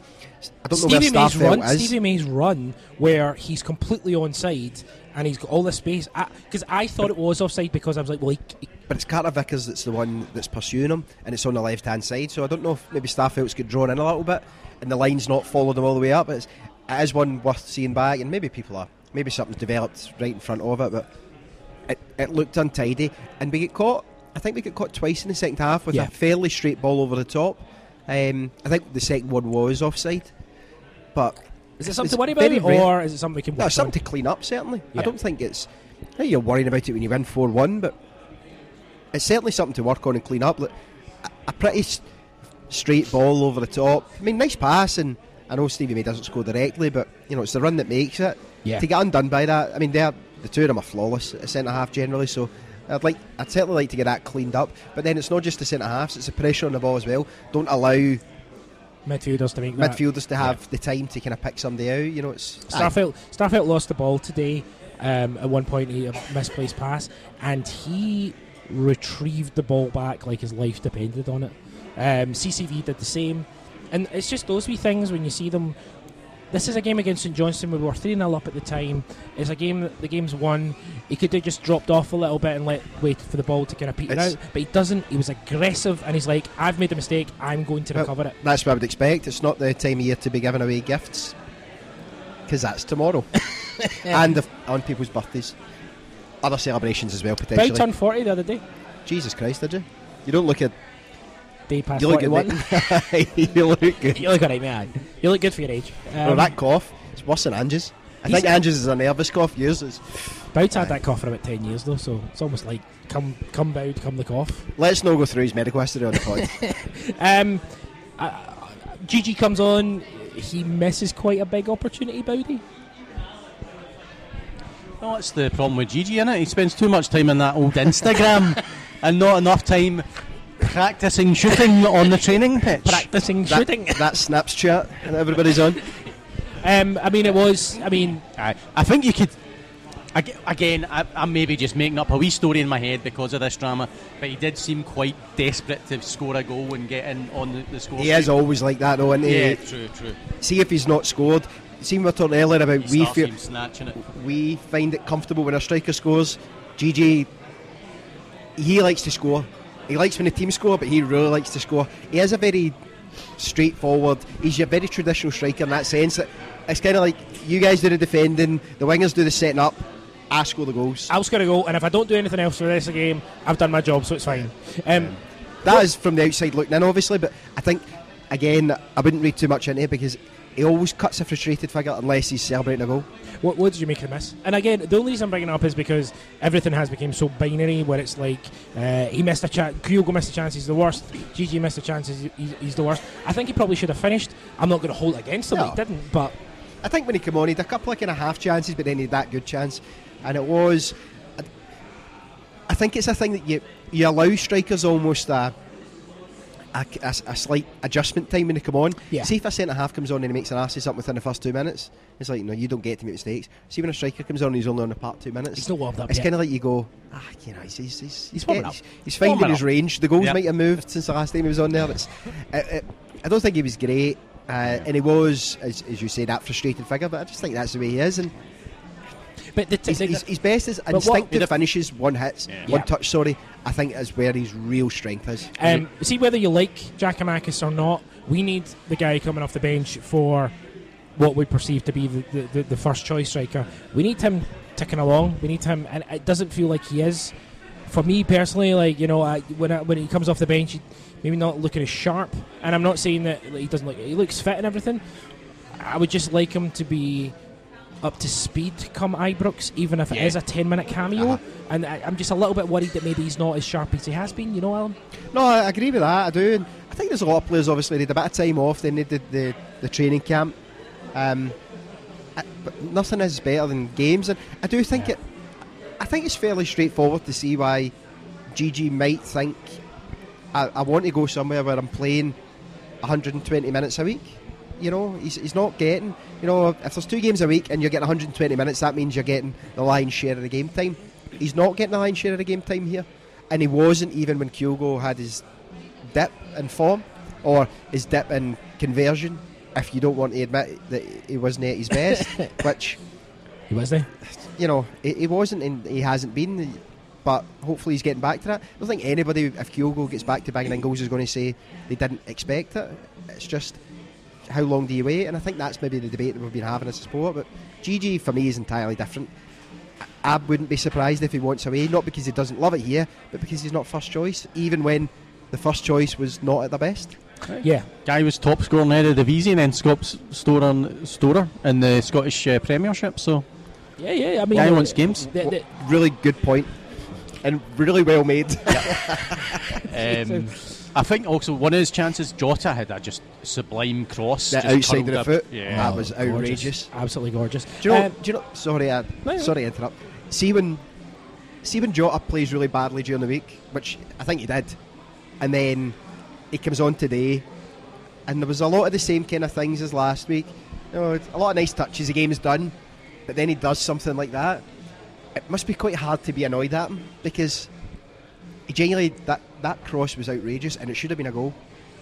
I don't know where Stevie May's Starfelt run, is. Stevie May's run, where he's completely onside and he's got all the space. Because I, thought it was offside because I was like, well, he, he- But it's Carter Vickers that's the one that's pursuing him, and it's on the left hand side. So I don't know if maybe Starfelt's got drawn in a little bit, and the line's not followed him all the way up. But it's, it is one worth seeing back, and maybe people are maybe something's developed right in front of it. But it, it looked untidy, and we get caught. I think we got caught twice in the second half with Yeah. a fairly straight ball over the top. Um, I think the second one was offside, but is it something to worry about, or is it something we can no, something to clean up, certainly. Yeah. I don't think it's. You're worrying about it when you win 4 1, but it's certainly something to work on and clean up. Look, a, a pretty straight ball over the top. I mean, nice pass, and I know Stevie May doesn't score directly, but you know it's the run that makes it. Yeah. To get undone by that, I mean, they're, the two of them are flawless at centre half generally, so. I'd like, I'd certainly like to get that cleaned up, but then it's not just the centre halves; it's the pressure on the ball as well. Don't allow midfielders to make midfielders to have the time to kind of pick somebody out. You know, it's Starfelt, Starfelt lost the ball today. Um, at one point, he a misplaced pass, and he retrieved the ball back like his life depended on it. Um, CCV did the same, and it's just those wee things when you see them. This is a game against St Johnstone. We were three 0 up at the time. It's a game that the game's won. He could have just dropped off a little bit and let wait for the ball to kind of peter It's- out, but he doesn't. He was aggressive, and he's like, "I've made a mistake. I'm going to Well, recover it." That's what I would expect. It's not the time of year to be giving away gifts because that's tomorrow [laughs] and the, on people's birthdays. other celebrations as well potentially. turned 40 the other day. Jesus Christ, did you? You don't look at. Day past You look 41. at. you look good. [laughs] [laughs] you look alright, man. You look good for your age. Well, Um, that cough, it's worse than Ange's. I think Ange's is a nervous cough. Yours is. Boud's had that cough for about 10 years, though, so it's almost like come come Boud, come the cough. Let's not go through his medical history on the pod. [laughs] Um, uh, Gigi comes on, he misses quite a big opportunity, Bowdy. No, that's the problem with Gigi, innit? He spends too much time on that old Instagram and not enough time practicing shooting on the training pitch. Practicing that, shooting. [laughs] that Snapchat that everybody's on. Um, I mean, it was, I mean, Aye. I think you could. Again, I, I'm maybe just making up a wee story in my head because of this drama, but he did seem quite desperate to score a goal and get in on the, the score. He is always like that, though, and Yeah, true, true. see if he's not scored. See, we were talking earlier about we starts feel snatching it. we find it comfortable when a striker scores. Gigi, he likes to score. He likes when the team score, but he really likes to score. He is a very straightforward. He's a very traditional striker in that sense. That it's kind of like you guys do the defending, the wingers do the setting up. I score the goals. I'll score a goal, and if I don't do anything else for the rest of the game, I've done my job, so it's fine. Um, That is from the outside looking in, obviously, but I think again I wouldn't read too much into it because he always cuts a frustrated figure unless he's celebrating a goal. What, what did you make of this? And again, the only reason I'm bringing it up is because everything has become so binary, where it's like uh, he missed a chance, Kyogo missed a chance, he's the worst. Gigi missed a chance, he's, he's, he's the worst. I think he probably should have finished. I'm not going to hold it against him, No. he didn't. But I think when he came on, he had a couple of kind of half chances, but then he had that good chance, and it was. I, I think it's a thing that you you allow strikers almost a, a, a, a slight adjustment time when they come on. Yeah. See if a centre half comes on and he makes an ass up within the first two minutes, it's like no, you don't get to make mistakes. See when a striker comes on, and he's only on the part two minutes. he's not warmed up It's kind of like you go, ah, you know, he's he's he's, He's getting- up. he's finding Warming his up. range. The goals Yep. might have moved since the last time he was on there. But it's, it, it, I don't think he was great, uh, and he was, as, as you say, that frustrated figure. But I just think that's the way he is, and but the, his, the- his, his best is what- instinctive finishes, one hits, Yeah. one Yeah. touch. Sorry, I think is where his real strength is. Um, see whether you like Giakoumakis or not. We need the guy coming off the bench for what we perceive to be the, the, the, the first choice striker. We need him ticking along. We need him, and it doesn't feel like he is. For me personally, like you know, I, when I, when he comes off the bench, he, maybe not looking as sharp. And I'm not saying that like, he doesn't look. He looks fit and everything. I would just like him to be up to speed come Ibrox, even if it Yeah. is a 10 minute cameo. Uh-huh. And I, I'm just a little bit worried that maybe he's not as sharp as he has been. You know, Allan. No, I agree with that. I do. And I think there's a lot of players. Obviously, they had a bit of time off. They did the, the training camp. Um, I- but nothing is better than games, and I do think it. I think it's fairly straightforward to see why Gigi might think I, I want to go somewhere where I'm playing 120 minutes a week. You know, he's, he's not getting. You know, if there's two games a week and you're getting 120 minutes, that means you're getting the lion's share of the game time. He's not getting the lion's share of the game time here, and he wasn't even when Kyogo had his dip in form or his dip in conversion. If you don't want to admit that he wasn't at his best, [laughs] which He was there. Eh? [sighs] you know he, he wasn't and he hasn't been, but hopefully he's getting back to that. I don't think anybody, if Kyogo gets back to banging in goals, is going to say they didn't expect it. It's just how long do you wait? And I think that's maybe the debate that we've been having as a sport. But Gigi for me is entirely different. I I wouldn't be surprised if he wants away, not because he doesn't love it here, but because he's not first choice, even when the first choice was not at the best. Yeah. Guy was top scorer in the Eredivisie and then Scott's Storer, Storer in the Scottish uh, Premiership. So Yeah, yeah. I mean, Guy wants games. the- the- Really good point, and really well made. [laughs] um, [laughs] I think also one of his chances, Jota had that just sublime cross. that just outside of the up. foot, Yeah. that was gorgeous. outrageous. Absolutely gorgeous. Do you know? Um, do you know? Sorry, I, No, no. sorry to interrupt. See when, see when Jota plays really badly during the week, which I think he did, and then he comes on today, and there was a lot of the same kind of things as last week. You know, a lot of nice touches. The game's done, but then he does something like that. It must be quite hard to be annoyed at him because he genuinely that that cross was outrageous and it should have been a goal.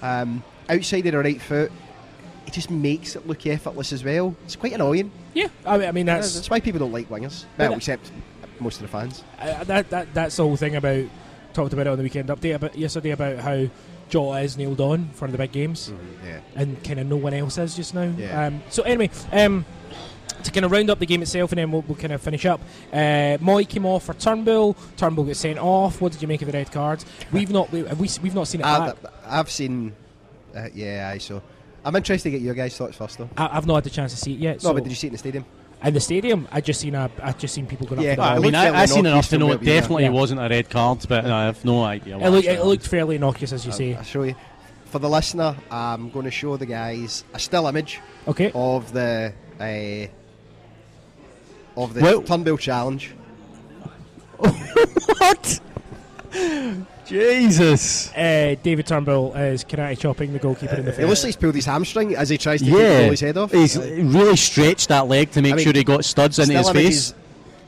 Um, outside of the right foot, it just makes it look effortless as well. It's quite annoying. yeah, I mean, I mean That's, that's why people don't like wingers. But- Well, except most of the fans. uh, that, that that's the whole thing about talked about it on the weekend update about yesterday about how Jota is nailed on for the big games Yeah. and kind of no one else is just now. Yeah. Um, so anyway, um, to kind of round up the game itself, and then we'll, we'll kind of finish up. Uh, Mooy came off for Turnbull. Turnbull got sent off. What did you make of the red cards? We've not we, we, we've not seen it I, back. I've seen. Uh, yeah, I saw. I'm interested to get your guys' thoughts first, though. I, I've not had the chance to see it yet. No, so but did you see it in the stadium? in the stadium, I just seen a, I just seen people going Yeah, up for the I I ball. looked mean, I, fairly I seen enough innocuous to know from it where we were. definitely Yeah. wasn't a red card, but I have no idea. It, what looked, it looked fairly innocuous, as you say. I'll show you. For the listener, I'm going to show the guys a still image Okay. of the uh, of the Well- Turnbull challenge. [laughs] what? Jesus. Uh, David Turnbull is karate chopping the goalkeeper in the face. It face. looks like he's pulled his hamstring as he tries to take the Yeah, goalie's head off. he's really stretched that leg to make I mean, sure he got studs into his face.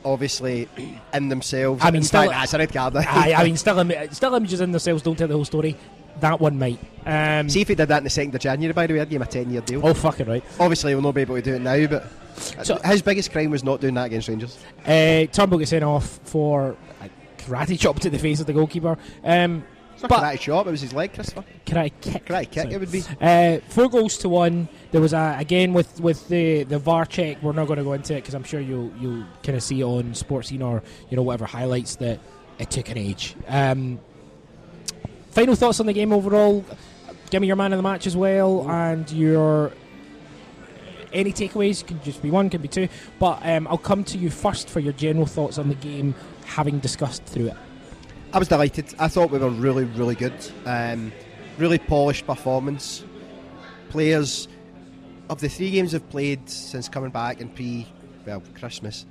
obviously, in themselves. I mean, in still- fact, that's a red card. Aye, I mean, [laughs] still, Im- still images in themselves don't tell the whole story. That one might. Um, See if he did that in the second of January. By the way, I'd give him a ten-year deal. oh, fucking right. Obviously, we'll not be able to do it now, but So- his biggest crime was not doing that against Rangers. Uh, Turnbull gets sent off for a karate [laughs] chop to the face of the goalkeeper. Um, It's not But- karate chop. It was his leg, Christopher. karate kick. Karate kick. Sorry. It would be. Uh, four goals to one. There was a again with with the the VAR check. We're not going to go into it because I'm sure you'll you'll kind of see on Sportscene or you know whatever highlights that it took an age. Um, final thoughts on the game overall. Give me your man of the match as well, and your any takeaways. Can just be one, can be two. But um, I'll come to you first for your general thoughts on the game, having discussed through it. I was delighted. I thought we were really, really good. Um, really polished performance. Players of the three games I've played since coming back in pre, well, Christmas,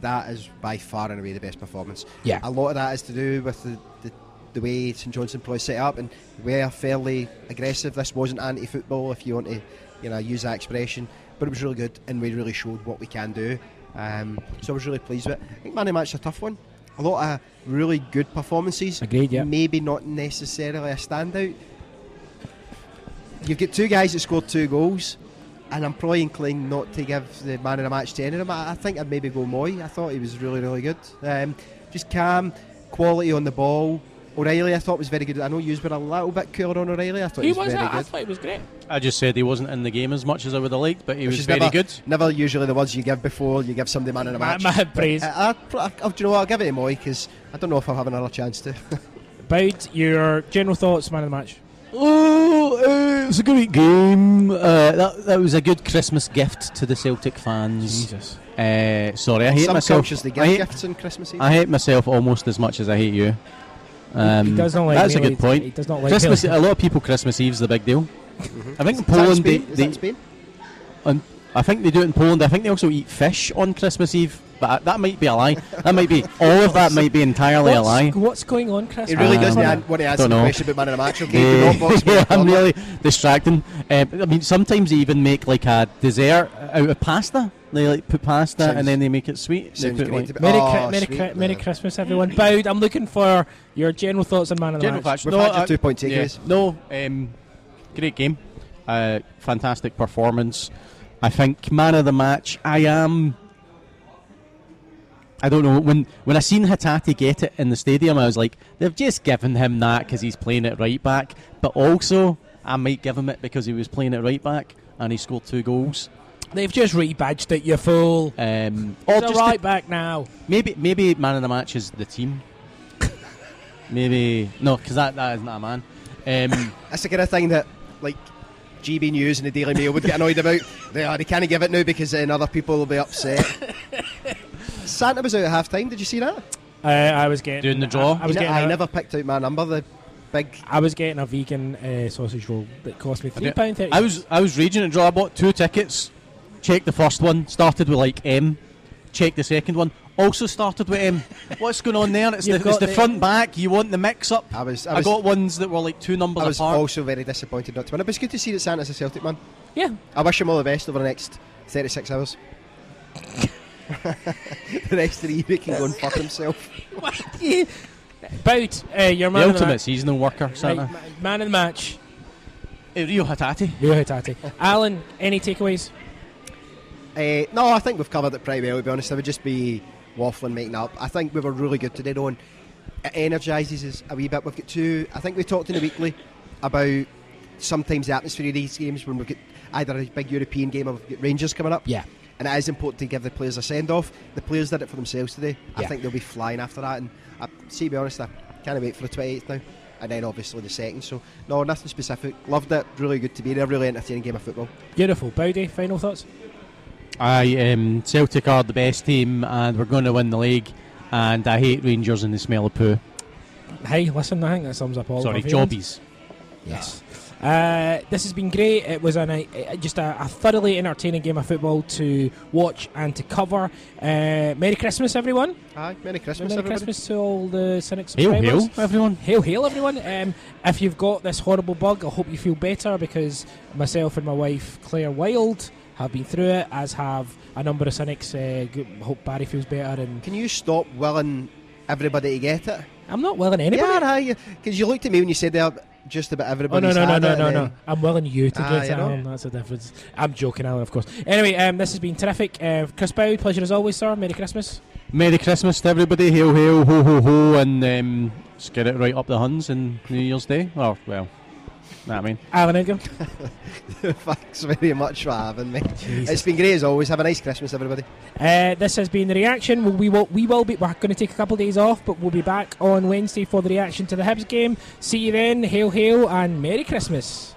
that is by far and away the best performance. Yeah. A lot of that is to do with the, the, the way St Johnstone Pro is set up, and we're fairly aggressive. This wasn't anti-football, if you want to, you know, use that expression. But it was really good, and we really showed what we can do. Um, so I was really pleased with it. I think man of match is a tough one. A lot of really good performances. Agreed, yeah. Maybe not necessarily a standout. You've got two guys that scored two goals, and I'm probably inclined not to give the man of the match to any of them. I I think I'd maybe go Mooy. I thought he was really, really good. Um, just calm, quality on the ball. O'Riley, I thought was very good. I know you were a little bit cooler on O'Riley. I thought he, was, very good. thought it was great. I just said he wasn't in the game as much as I would have liked, but he Which was very never, good. Never usually the words you give before you give somebody man of the match. ma- But, praise. I, I, I, do you know what? I'll give it to Mooy because I don't know if I'll have another chance to. [laughs] About your general thoughts, man of the match. Oh, uh, it was a great game. Uh, that, that was a good Christmas gift to the Celtic fans. Jesus. Uh, sorry, I hate Some myself. I hate, gifts on Christmas Eve. I hate myself almost as much as I hate you. Um, he does not like that's a good point. He does not like Christmas, Bailey. a lot of people Christmas Eve's the big deal. I think in Is that Poland, they, Spain? Is they that Spain? on, I think they do it in Poland. I think they also eat fish on Christmas Eve, but that might be a lie. That might be [laughs] all of that might be entirely a lie. What's, what's going on, Chris? It really Um, doesn't want to answer don't know. question about man of the match. Okay, do not box me in yeah, a I'm really distracting. Um, I mean, sometimes they even make like a dessert out of pasta. They like put pasta Sounds- and then they make it sweet. Sounds put, like, Merry, Oh, Chri- Merry, sweet. Chri- Merry Christmas, everyone. Boud. I'm looking for your general thoughts on man of the General match. fact- We've No, had your two point Yeah. No, um, great game. Uh, fantastic performance. I think man of the match. I am. I don't know when when I seen Hatate get it in the stadium, I was like, they've just given him that because he's playing it right back. But also, I might give him it because he was playing it right back and he scored two goals. They've just rebadged it, you fool. Um, or He's a just right back now. maybe maybe man of the match is the team. [laughs] maybe no, because that that isn't a man. Um, [laughs] That's the kind of thing that, like, GB News and the Daily Mail would get annoyed about. They, oh, they can't give it now because then other people will be upset. [laughs] Santa was out at half time. Did you see that? Uh, I was getting Doing the draw? I, I was He ne- getting. I a- never picked out my number. The big. I was getting a vegan uh, sausage roll that cost me three pound thirty. I was I was raging at draw. I bought two tickets. Checked the first one. Started with like M. Checked the second one. Also started with M. What's going on there? It's the, You've it's got the the- front back. You want the mix up. I was. I, I, got ones that were like two numbers apart. I was apart. also very disappointed not to win. It was good to see that Santa's a Celtic man. yeah. I wish him all the best over the next 36 hours. [laughs] the rest of the year he can go and fuck himself. [laughs] About uh, your the man of the ultimate match. seasonal worker, Santa. ma- man of the match. Uh, Reo Hatate. Reo Hatate. Allan, any takeaways? Uh, no, I think we've covered it pretty well, to be honest. I would just be waffling, making up. I think we were really good today, though, and it energises us a wee bit. We've got two, I think we talked in the weekly about sometimes the atmosphere of these games when we've got either a big European game or we've got Rangers coming up. Yeah. and it is important to give the players a send off. The players did it for themselves today. I Yeah. think they'll be flying after that. And I, see, to be honest, I can't wait for the 28th now. And then obviously the second. So, no, nothing specific. Loved it. Really good to be there. Really entertaining game of football. Beautiful. Bowdy, final thoughts? I um, Celtic are the best team, and we're going to win the league. And I hate Rangers and the smell of poo. Hey, listen, I think that sums up all Sorry, of jobbies. Yes. Uh, this has been great. It was a, ni- uh, just a, a thoroughly entertaining game of football to watch and to cover. Uh, Merry Christmas, everyone. Aye, Merry Christmas, Merry everybody. Christmas to all the cynics. Hail, subscribers. hail, everyone. Hail, hail, everyone. Um, if you've got this horrible bug, I hope you feel better because myself and my wife, Claire Wild, have been through it, as have a number of cynics. Uh, hope Barry feels better. And Can you stop willing everybody to get it? I'm not willing anybody. Yeah, because you looked at me when you said that just about Oh everybody. no no no no no no! I'm willing you to Ah, get you it know. That's the difference. I'm joking, Allan, of course. Anyway, um, this has been terrific. Uh, Chris Boud, pleasure as always, sir. Merry Christmas. Merry Christmas to everybody. Hail, hail, ho, ho, ho, and um, let's get it right up the Huns in New Year's Day. Oh, well, know what I mean. Allan [laughs] Edgar. Thanks very much for having me. Jesus. It's been great as always. Have a nice Christmas, everybody. Uh, this has been the reaction. We, we will we will be we're going to take a couple of days off, but we'll be back on Wednesday for the reaction to the Hibs game. See you then. Hail hail and Merry Christmas.